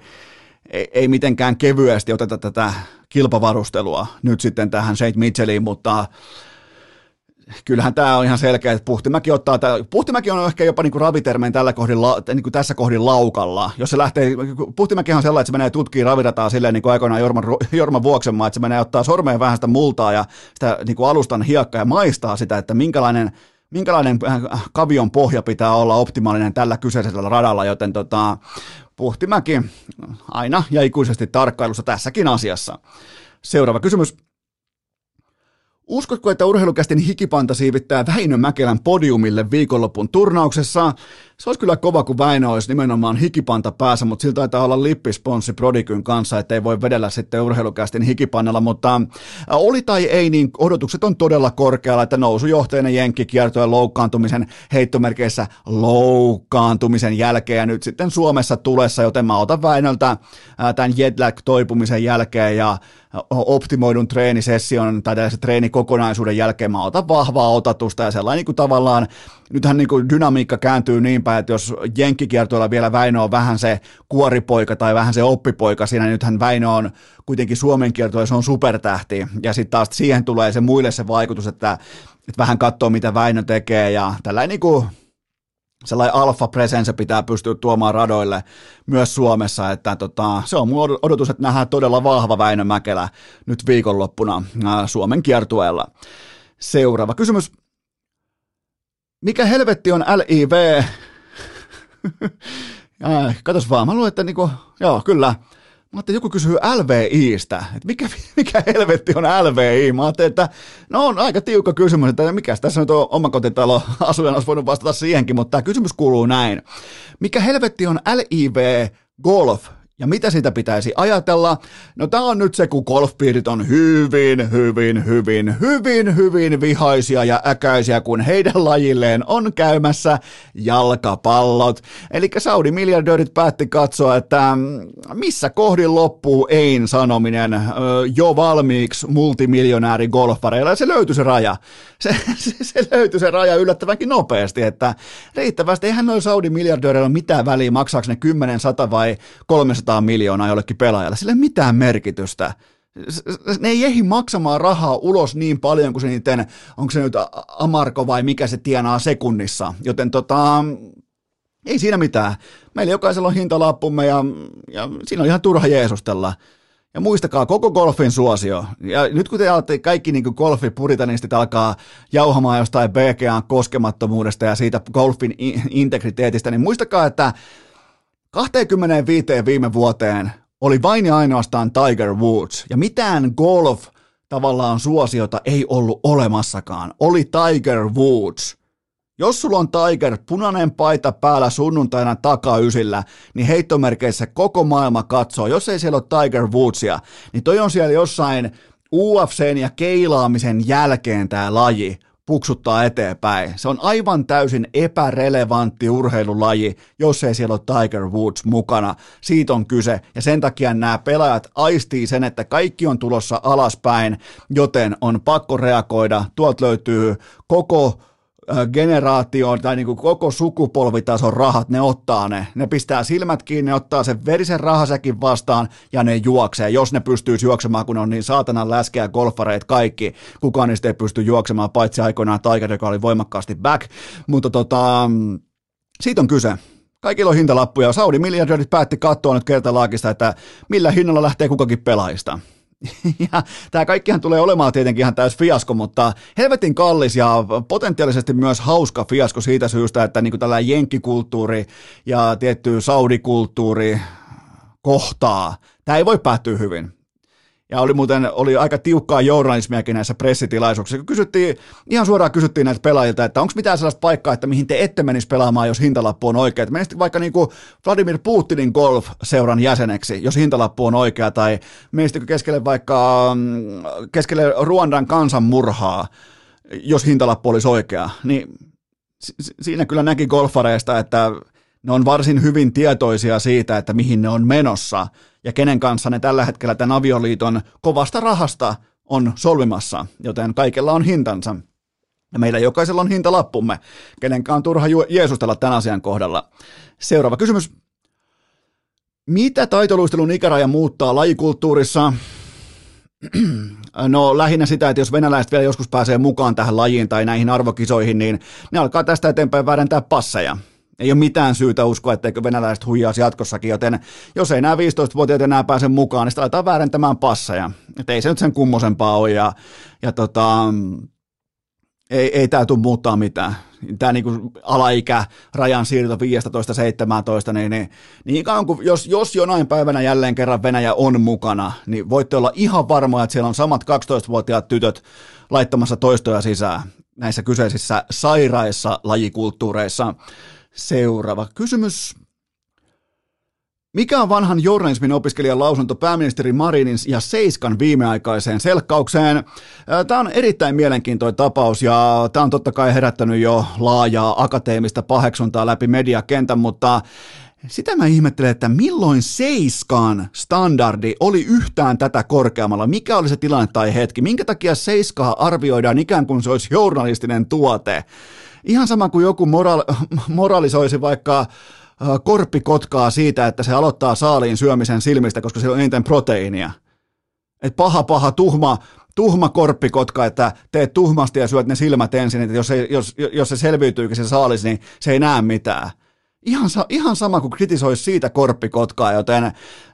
ei, ei mitenkään kevyesti oteta tätä kilpavarustelua nyt sitten tähän St. Mitchelliin, mutta kyllähän tämä on ihan selkeä, että Puhtimäki ottaa, tämä, Puhtimäki on ehkä jopa niin ravitermeen tällä kohdin, niin kuin tässä kohdin laukalla. Jos se lähtee, Puhtimäki on sellainen, että se menee tutkii ravirataa silleen niin kuin aikoinaan Jorman, Jorman Vuoksenmaa, että se menee ottaa sormeen vähän sitä multaa ja sitä niin kuin alustan hiekkaa ja maistaa sitä, että minkälainen minkälainen äh, kavion pohja pitää olla optimaalinen tällä kyseisellä radalla, joten tota, Puhtimäki aina ja ikuisesti tarkkailussa tässäkin asiassa. Seuraava kysymys. Uskotko, että urheilukästin hikipanta siivittää Väinö Mäkelän podiumille viikonlopun turnauksessa? Se olisi kyllä kova, kun Väinö olisi nimenomaan hikipanta päässä, mutta siltä taitaa olla lippisponssi Prodikyn kanssa, ettei voi vedellä sitten urheilukästin hikipannalla, mutta oli tai ei, niin odotukset on todella korkealla, että nousujohteinen jenkkikiertojen loukkaantumisen heittomerkeissä loukkaantumisen jälkeen ja nyt sitten Suomessa tulessa, joten mä otan Väinöltä tämän jetlag-toipumisen jälkeen ja optimoidun treenisession tai tällaisen treenikokonaisuuden jälkeen mä otan vahvaa otatusta ja sellainen niin kuin tavallaan, nythän niin kuin dynamiikka kääntyy niin päin, että jos jenkkikiertoilla vielä Väinö on vähän se kuoripoika tai vähän se oppipoika siinä, niin nythän Väinö on kuitenkin Suomen kiertoilla se on supertähti ja sitten taas siihen tulee se muille se vaikutus, että, että vähän katsoo mitä Väinö tekee ja tällainen niin kuin sellainen alfa presence pitää pystyä tuomaan radoille myös Suomessa, että tota, se on mun odotus, että nähdään todella vahva Väinö Mäkelä nyt viikonloppuna Suomen kiertueella. Seuraava kysymys. Mikä helvetti on LIV? Katos vaan, mä luulen, että niinku, joo, kyllä, Mä ajattelin, joku kysyy LVIstä, että mikä, mikä helvetti on LVI? Mä ajattelin, että no on aika tiukka kysymys, että mikä tässä nyt on omakotitalo asujan olisi voinut vastata siihenkin, mutta tämä kysymys kuuluu näin. Mikä helvetti on LIV Golf ja mitä siitä pitäisi ajatella? No tämä on nyt se, kun golfpiirit on hyvin, hyvin, hyvin, hyvin, hyvin vihaisia ja äkäisiä, kun heidän lajilleen on käymässä jalkapallot. Eli Saudi-miljardöörit päätti katsoa, että mm, missä kohdin loppuu Ein sanominen jo valmiiksi multimiljonääri golfareilla, ja se löytyi se raja. Se, se, se löytyi se raja yllättävänkin nopeasti, että riittävästi eihän noin Saudi-miljardööreillä mitään väliä, maksaako ne 10, 100 vai 300 200 miljoonaa jollekin pelaajalle. Sillä ei mitään merkitystä. Ne ei ehdi maksamaan rahaa ulos niin paljon kuin se niiden, onko se nyt Amarko vai mikä se tienaa sekunnissa. Joten tota, ei siinä mitään. Meillä jokaisella on hintalappumme ja, ja siinä on ihan turha jeesustella. Ja muistakaa koko golfin suosio. Ja nyt kun te alatte kaikki niin golfipuritanistit alkaa jauhamaan jostain BGAn koskemattomuudesta ja siitä golfin integriteetistä, niin muistakaa, että 25 viime vuoteen oli vain ja ainoastaan Tiger Woods, ja mitään golf tavallaan suosiota ei ollut olemassakaan. Oli Tiger Woods. Jos sulla on Tiger punainen paita päällä sunnuntaina takaysillä, niin heittomerkeissä koko maailma katsoo. Jos ei siellä ole Tiger Woodsia, niin toi on siellä jossain UFCn ja keilaamisen jälkeen tämä laji puksuttaa eteenpäin. Se on aivan täysin epärelevantti urheilulaji, jos ei siellä ole Tiger Woods mukana. Siitä on kyse, ja sen takia nämä pelaajat aistii sen, että kaikki on tulossa alaspäin, joten on pakko reagoida. Tuolta löytyy koko generaation tai niin kuin koko sukupolvitason rahat, ne ottaa ne. Ne pistää silmät kiinni, ne ottaa sen verisen rahasäkin vastaan ja ne juoksee. Jos ne pystyy juoksemaan, kun on niin saatanan läskeä golfareit kaikki, kukaan niistä ei pysty juoksemaan, paitsi aikoinaan Tiger, joka oli voimakkaasti back. Mutta tota, siitä on kyse. Kaikilla on hintalappuja. Saudi miljardöörit päätti katsoa nyt kertalaakista, että millä hinnalla lähtee kukakin pelaajista. ja tämä kaikkihan tulee olemaan tietenkin ihan täys fiasko, mutta helvetin kallis ja potentiaalisesti myös hauska fiasko siitä syystä, että niin tällä jenkkikulttuuri ja tietty saudikulttuuri kohtaa. Tämä ei voi päättyä hyvin. Ja oli muuten oli aika tiukkaa journalismiakin näissä pressitilaisuuksissa. Kun kysyttiin, ihan suoraan kysyttiin näiltä pelaajilta, että onko mitään sellaista paikkaa, että mihin te ette menisi pelaamaan, jos hintalappu on oikea. Menisitte vaikka niin kuin Vladimir Putinin golf-seuran jäseneksi, jos hintalappu on oikea, tai menisittekö keskelle vaikka mm, keskelle Ruandan kansanmurhaa, jos hintalappu olisi oikea. Niin siinä kyllä näki golfareista, että ne on varsin hyvin tietoisia siitä, että mihin ne on menossa ja kenen kanssa ne tällä hetkellä tämän avioliiton kovasta rahasta on solvimassa, joten kaikella on hintansa. Ja meillä jokaisella on hintalappumme, kenenkään on turha jeesustella tämän asian kohdalla. Seuraava kysymys. Mitä taitoluistelun ikäraja muuttaa lajikulttuurissa? No lähinnä sitä, että jos venäläiset vielä joskus pääsee mukaan tähän lajiin tai näihin arvokisoihin, niin ne alkaa tästä eteenpäin väärentää passeja ei ole mitään syytä uskoa, etteikö venäläiset huijaisi jatkossakin, joten jos ei nämä 15-vuotiaat enää pääse mukaan, niin sitä aletaan väärentämään passeja. Että ei se nyt sen kummosempaa ole, ja, ja tota, ei, ei tämä tule muuttaa mitään. Tämä niinku alaikä, rajan siirto 15-17, niin, niin, niin kuin, jos, jos jonain päivänä jälleen kerran Venäjä on mukana, niin voitte olla ihan varmoja, että siellä on samat 12-vuotiaat tytöt laittamassa toistoja sisään näissä kyseisissä sairaissa lajikulttuureissa. Seuraava kysymys. Mikä on vanhan journalismin opiskelijan lausunto pääministeri Marinin ja Seiskan viimeaikaiseen selkkaukseen? Tämä on erittäin mielenkiintoinen tapaus ja tämä on totta kai herättänyt jo laajaa akateemista paheksuntaa läpi mediakentän, mutta sitä mä ihmettelen, että milloin Seiskaan standardi oli yhtään tätä korkeammalla? Mikä oli se tilanne tai hetki? Minkä takia Seiskaa arvioidaan ikään kuin se olisi journalistinen tuote? Ihan sama kuin joku moral, moralisoisi vaikka äh, korppikotkaa siitä, että se aloittaa saaliin syömisen silmistä, koska se on eniten proteiinia. Et paha, paha, tuhma, tuhma korppikotka, että teet tuhmasti ja syöt ne silmät ensin, että jos, se, jos, jos se selviytyykin se saalis, niin se ei näe mitään. Ihan, ihan sama kuin kritisoisi siitä korppikotkaa, joten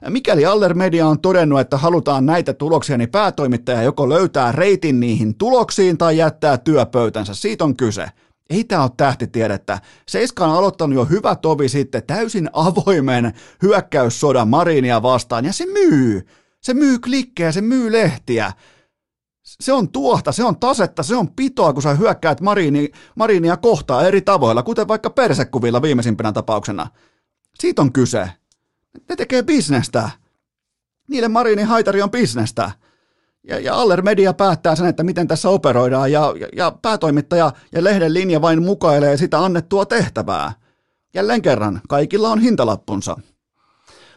mikäli Aller Media on todennut, että halutaan näitä tuloksia, niin päätoimittaja joko löytää reitin niihin tuloksiin tai jättää työpöytänsä. Siitä on kyse. Ei tämä ole tähtitiedettä. Seiska on aloittanut jo hyvä tovi sitten täysin avoimen hyökkäyssodan Marinia vastaan, ja se myy. Se myy klikkejä, se myy lehtiä. Se on tuohta, se on tasetta, se on pitoa, kun sä hyökkäät Marini, Marinia kohtaa eri tavoilla, kuten vaikka persekuvilla viimeisimpänä tapauksena. Siitä on kyse. Ne tekee bisnestä. Niille Marinin haitari on bisnestä ja, ja Aller Media päättää sen, että miten tässä operoidaan, ja, ja, ja päätoimittaja ja lehden linja vain mukailee sitä annettua tehtävää. Jälleen kerran, kaikilla on hintalappunsa.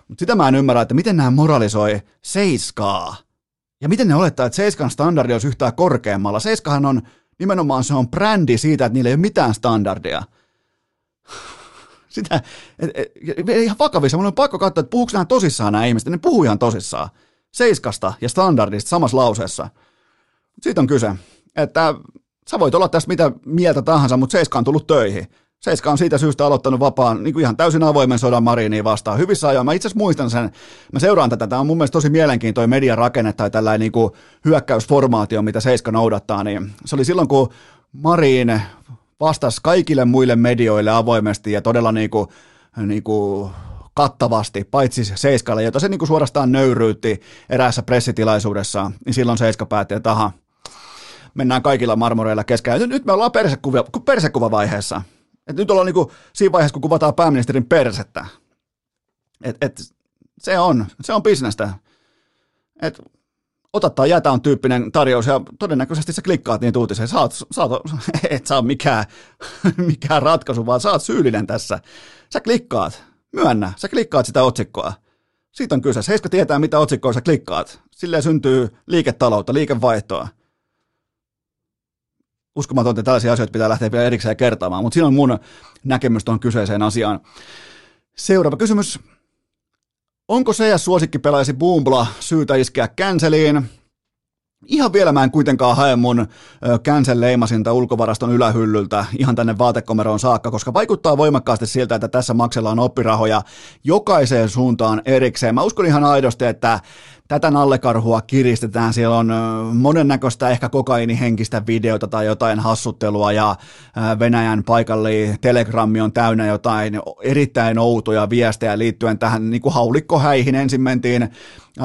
Mutta sitä mä en ymmärrä, että miten nämä moralisoi seiskaa. Ja miten ne olettaa, että seiskan standardi olisi yhtään korkeammalla. Seiskahan on nimenomaan se on brändi siitä, että niillä ei ole mitään standardia. Sitä, et, et, et, ihan vakavissa, mun on pakko katsoa, että puhuuko nämä tosissaan nämä ihmiset, ne puhuu ihan tosissaan seiskasta ja standardista samassa lauseessa. Siitä on kyse, että sä voit olla tästä mitä mieltä tahansa, mutta Seiska on tullut töihin. Seiska on siitä syystä aloittanut vapaan, niin kuin ihan täysin avoimen sodan Mariniin vastaan. Hyvissä ajoin. Mä itse asiassa muistan sen, mä seuraan tätä, tämä on mun mielestä tosi mielenkiintoinen median rakenne tai tällainen niin kuin hyökkäysformaatio, mitä Seiska noudattaa. Niin se oli silloin, kun Marin vastasi kaikille muille medioille avoimesti ja todella niin kuin, niin kuin kattavasti, paitsi Seiskalle, jota se niinku suorastaan nöyryytti eräässä pressitilaisuudessa, niin silloin Seiska päätti, että aha, mennään kaikilla marmoreilla keskään. Nyt, nyt me ollaan persekuva, persekuvavaiheessa. Et nyt ollaan niinku siinä vaiheessa, kun kuvataan pääministerin persettä. Et, et, se on, se on bisnestä. Et, ota tai jätä on tyyppinen tarjous ja todennäköisesti sä klikkaat niin uutiseen. Saat, saat, et saa mikään, mikään ratkaisu, vaan saat syyllinen tässä. Sä klikkaat. Myönnä, sä klikkaat sitä otsikkoa. Siitä on kyse. Heiska tietää, mitä otsikkoa sä klikkaat. Silleen syntyy liiketaloutta, liikevaihtoa. Uskomatonta, että tällaisia asioita pitää lähteä vielä erikseen kertaamaan, mutta siinä on mun näkemys tuohon kyseiseen asiaan. Seuraava kysymys. Onko CS pelaisi Boombla syytä iskeä känseliin? Ihan vielä mä en kuitenkaan hae mun cancel leimasinta ulkovaraston ylähyllyltä ihan tänne vaatekomeroon saakka, koska vaikuttaa voimakkaasti siltä, että tässä maksellaan oppirahoja jokaiseen suuntaan erikseen. Mä uskon ihan aidosti, että tätä nallekarhua kiristetään, siellä on monennäköistä ehkä kokainihenkistä videota tai jotain hassuttelua ja Venäjän paikalli telegrammi on täynnä jotain erittäin outoja viestejä liittyen tähän niin kuin haulikkohäihin. Ensin mentiin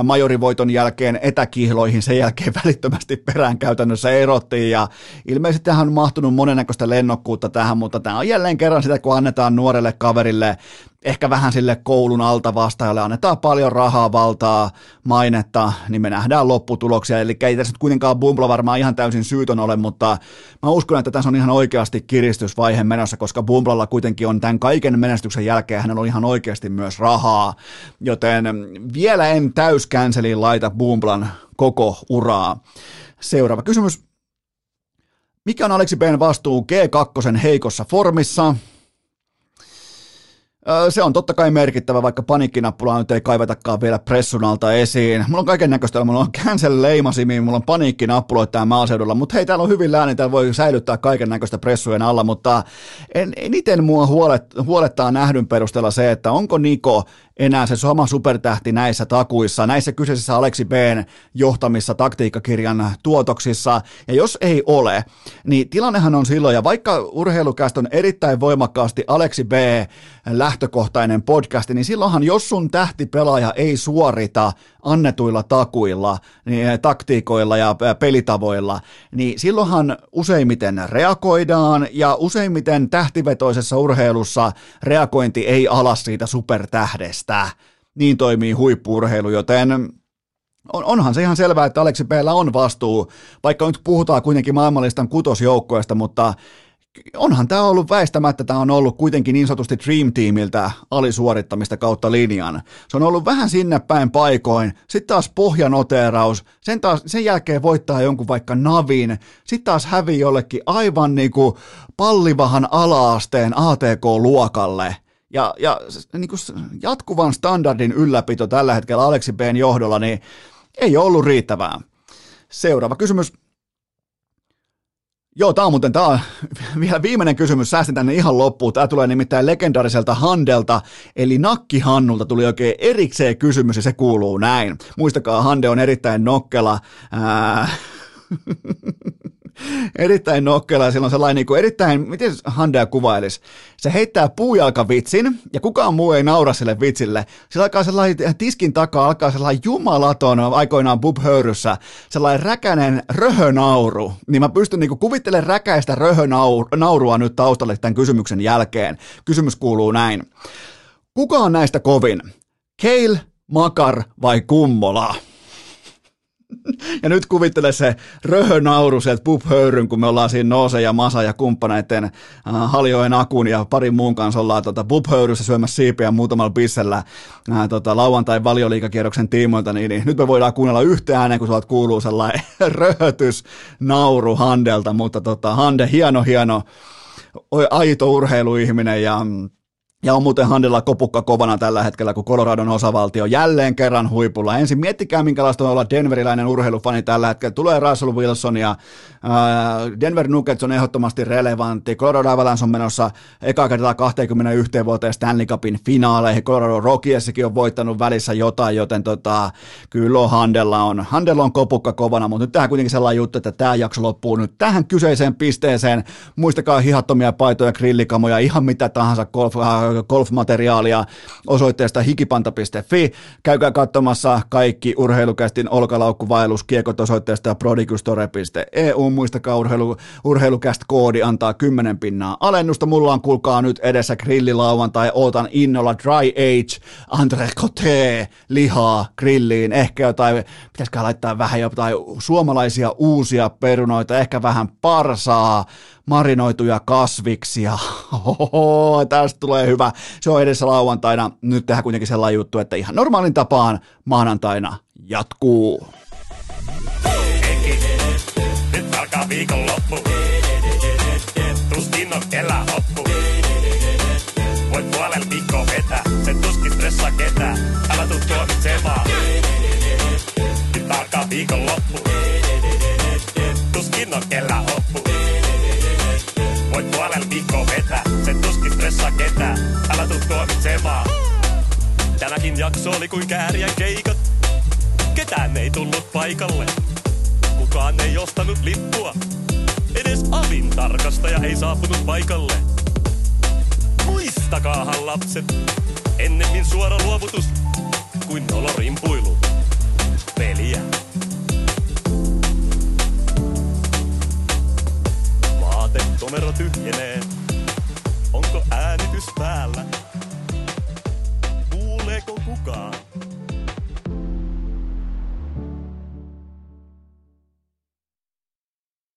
majorivoiton jälkeen etäkihloihin, sen jälkeen välittömästi perään käytännössä erottiin ja ilmeisesti tähän on mahtunut monennäköistä lennokkuutta tähän, mutta tämä on jälleen kerran sitä, kun annetaan nuorelle kaverille ehkä vähän sille koulun alta vastaajalle annetaan paljon rahaa, valtaa, mainetta, niin me nähdään lopputuloksia. Eli ei tässä nyt kuitenkaan Bumbla varmaan ihan täysin syytön ole, mutta mä uskon, että tässä on ihan oikeasti kiristysvaihe menossa, koska Bumblalla kuitenkin on tämän kaiken menestyksen jälkeen hänellä on ihan oikeasti myös rahaa. Joten vielä en täyskänseliin laita Bumblan koko uraa. Seuraava kysymys. Mikä on Aleksi Ben vastuu G2 heikossa formissa? Se on totta kai merkittävä, vaikka paniikkinappulaa nyt ei kaivetakaan vielä pressun alta esiin. Mulla on kaiken näköistä, mulla on cancel leimasimi, mulla on paniikkinappuloita maaseudulla, mutta hei, täällä on hyvin lääni, täällä voi säilyttää kaiken näköistä pressujen alla, mutta en, eniten mua huolet, huolettaa nähdyn perusteella se, että onko Niko enää se sama supertähti näissä takuissa, näissä kyseisissä Aleksi B:n johtamissa taktiikkakirjan tuotoksissa, ja jos ei ole, niin tilannehan on silloin, ja vaikka urheilukäst on erittäin voimakkaasti Aleksi B lähtökohtainen podcasti, niin silloinhan jos sun tähtipelaaja ei suorita annetuilla takuilla, niin, eh, taktiikoilla ja eh, pelitavoilla, niin silloinhan useimmiten reagoidaan ja useimmiten tähtivetoisessa urheilussa reagointi ei alas siitä supertähdestä. Niin toimii huippuurheilu, joten on, onhan se ihan selvää, että Aleksi p on vastuu, vaikka nyt puhutaan kuitenkin maailmanlistan kutosjoukkoista, mutta onhan tämä ollut väistämättä, tämä on ollut kuitenkin niin sanotusti Dream Teamiltä alisuorittamista kautta linjan. Se on ollut vähän sinne päin paikoin, sitten taas pohjanoteraus, sen, taas, sen jälkeen voittaa jonkun vaikka Navin, sitten taas hävii jollekin aivan niinku pallivahan alaasteen ATK-luokalle. Ja, ja niin kuin jatkuvan standardin ylläpito tällä hetkellä Aleksi B. johdolla, niin ei ollut riittävää. Seuraava kysymys. Joo, tämä on muuten tämä on vielä viimeinen kysymys, säästin tänne ihan loppuun. Tämä tulee nimittäin legendaariselta Handelta, eli Nakki Hannulta tuli oikein erikseen kysymys ja se kuuluu näin. Muistakaa, Hande on erittäin nokkela. Ää... erittäin nokkela ja sillä on sellainen niin kuin erittäin, miten Handea kuvailisi, se heittää puujalkavitsin ja kukaan muu ei naura sille vitsille. Sillä alkaa sellainen tiskin takaa, alkaa sellainen jumalaton aikoinaan Bub Höyryssä, sellainen räkänen röhönauru. Niin mä pystyn niin kuvittelemaan räkäistä röhönaurua nyt taustalle tämän kysymyksen jälkeen. Kysymys kuuluu näin. Kuka on näistä kovin? Keil, Makar vai Kummola? Ja nyt kuvittele se röhönauru sieltä pup kun me ollaan siinä Noose ja Masa ja kumppaneiden äh, Haljoen Akun ja parin muun kanssa ollaan tota, pup syömässä siipiä muutamalla bissellä äh, tota, lauantai valioliikakierroksen tiimoilta, niin, niin, nyt me voidaan kuunnella yhtä ääneen, kun suolta kuuluu sellainen röhötys nauru Handelta, mutta tota, Hande, hieno, hieno, aito urheiluihminen ja mm, ja on muuten Handella kopukka kovana tällä hetkellä, kun Coloradon osavaltio jälleen kerran huipulla. Ensin miettikää, minkälaista on olla denveriläinen urheilufani tällä hetkellä. Tulee Russell Wilson ja äh, Denver Nuggets on ehdottomasti relevantti. Colorado Avalanche on menossa eka kertaa 21 vuoteen Stanley Cupin finaaleihin. Colorado Rockiesikin on voittanut välissä jotain, joten tota, kyllä Handella on. Handella on kopukka kovana, mutta nyt tähän kuitenkin sellainen juttu, että tämä jakso loppuu nyt tähän kyseiseen pisteeseen. Muistakaa hihattomia paitoja, grillikamoja, ihan mitä tahansa golf, äh, golfmateriaalia osoitteesta hikipanta.fi. Käykää katsomassa kaikki urheilukästin olkalaukkuvaellus kiekot osoitteesta prodigustore.eu. Muistakaa urheilu, urheilukäst koodi antaa 10 pinnaa alennusta. Mulla on kuulkaa nyt edessä grillilauantai. Ootan innolla dry age, entrecôte, lihaa grilliin. Ehkä jotain, pitäisikö laittaa vähän jotain suomalaisia uusia perunoita, ehkä vähän parsaa, marinoituja kasviksia. Tästä tulee hyvä. Se on edessä lauantaina. Nyt tehdään kuitenkin sellainen juttu, että ihan normaalin tapaan maanantaina jatkuu. Nyt alkaa viikonloppu. Tuskin on kelä hoppu. Voit viikkoa vetää. Se tuskin ketään. Älä tuu tuomitsemaan. Nyt alkaa viikonloppu. Tuskin on hoppu stressaa ketään, älä tuu tuomitsemaan. Tänäkin jakso oli kuin käärien keikat. Ketään ei tullut paikalle. Kukaan ei ostanut lippua. Edes avin tarkastaja ei saapunut paikalle. Muistakaahan lapset, ennemmin suora luovutus kuin nolorimpuilu. Peliä. Vaatetomero tyhjenee. Onko äänitys päällä? Kuuleeko kukaan?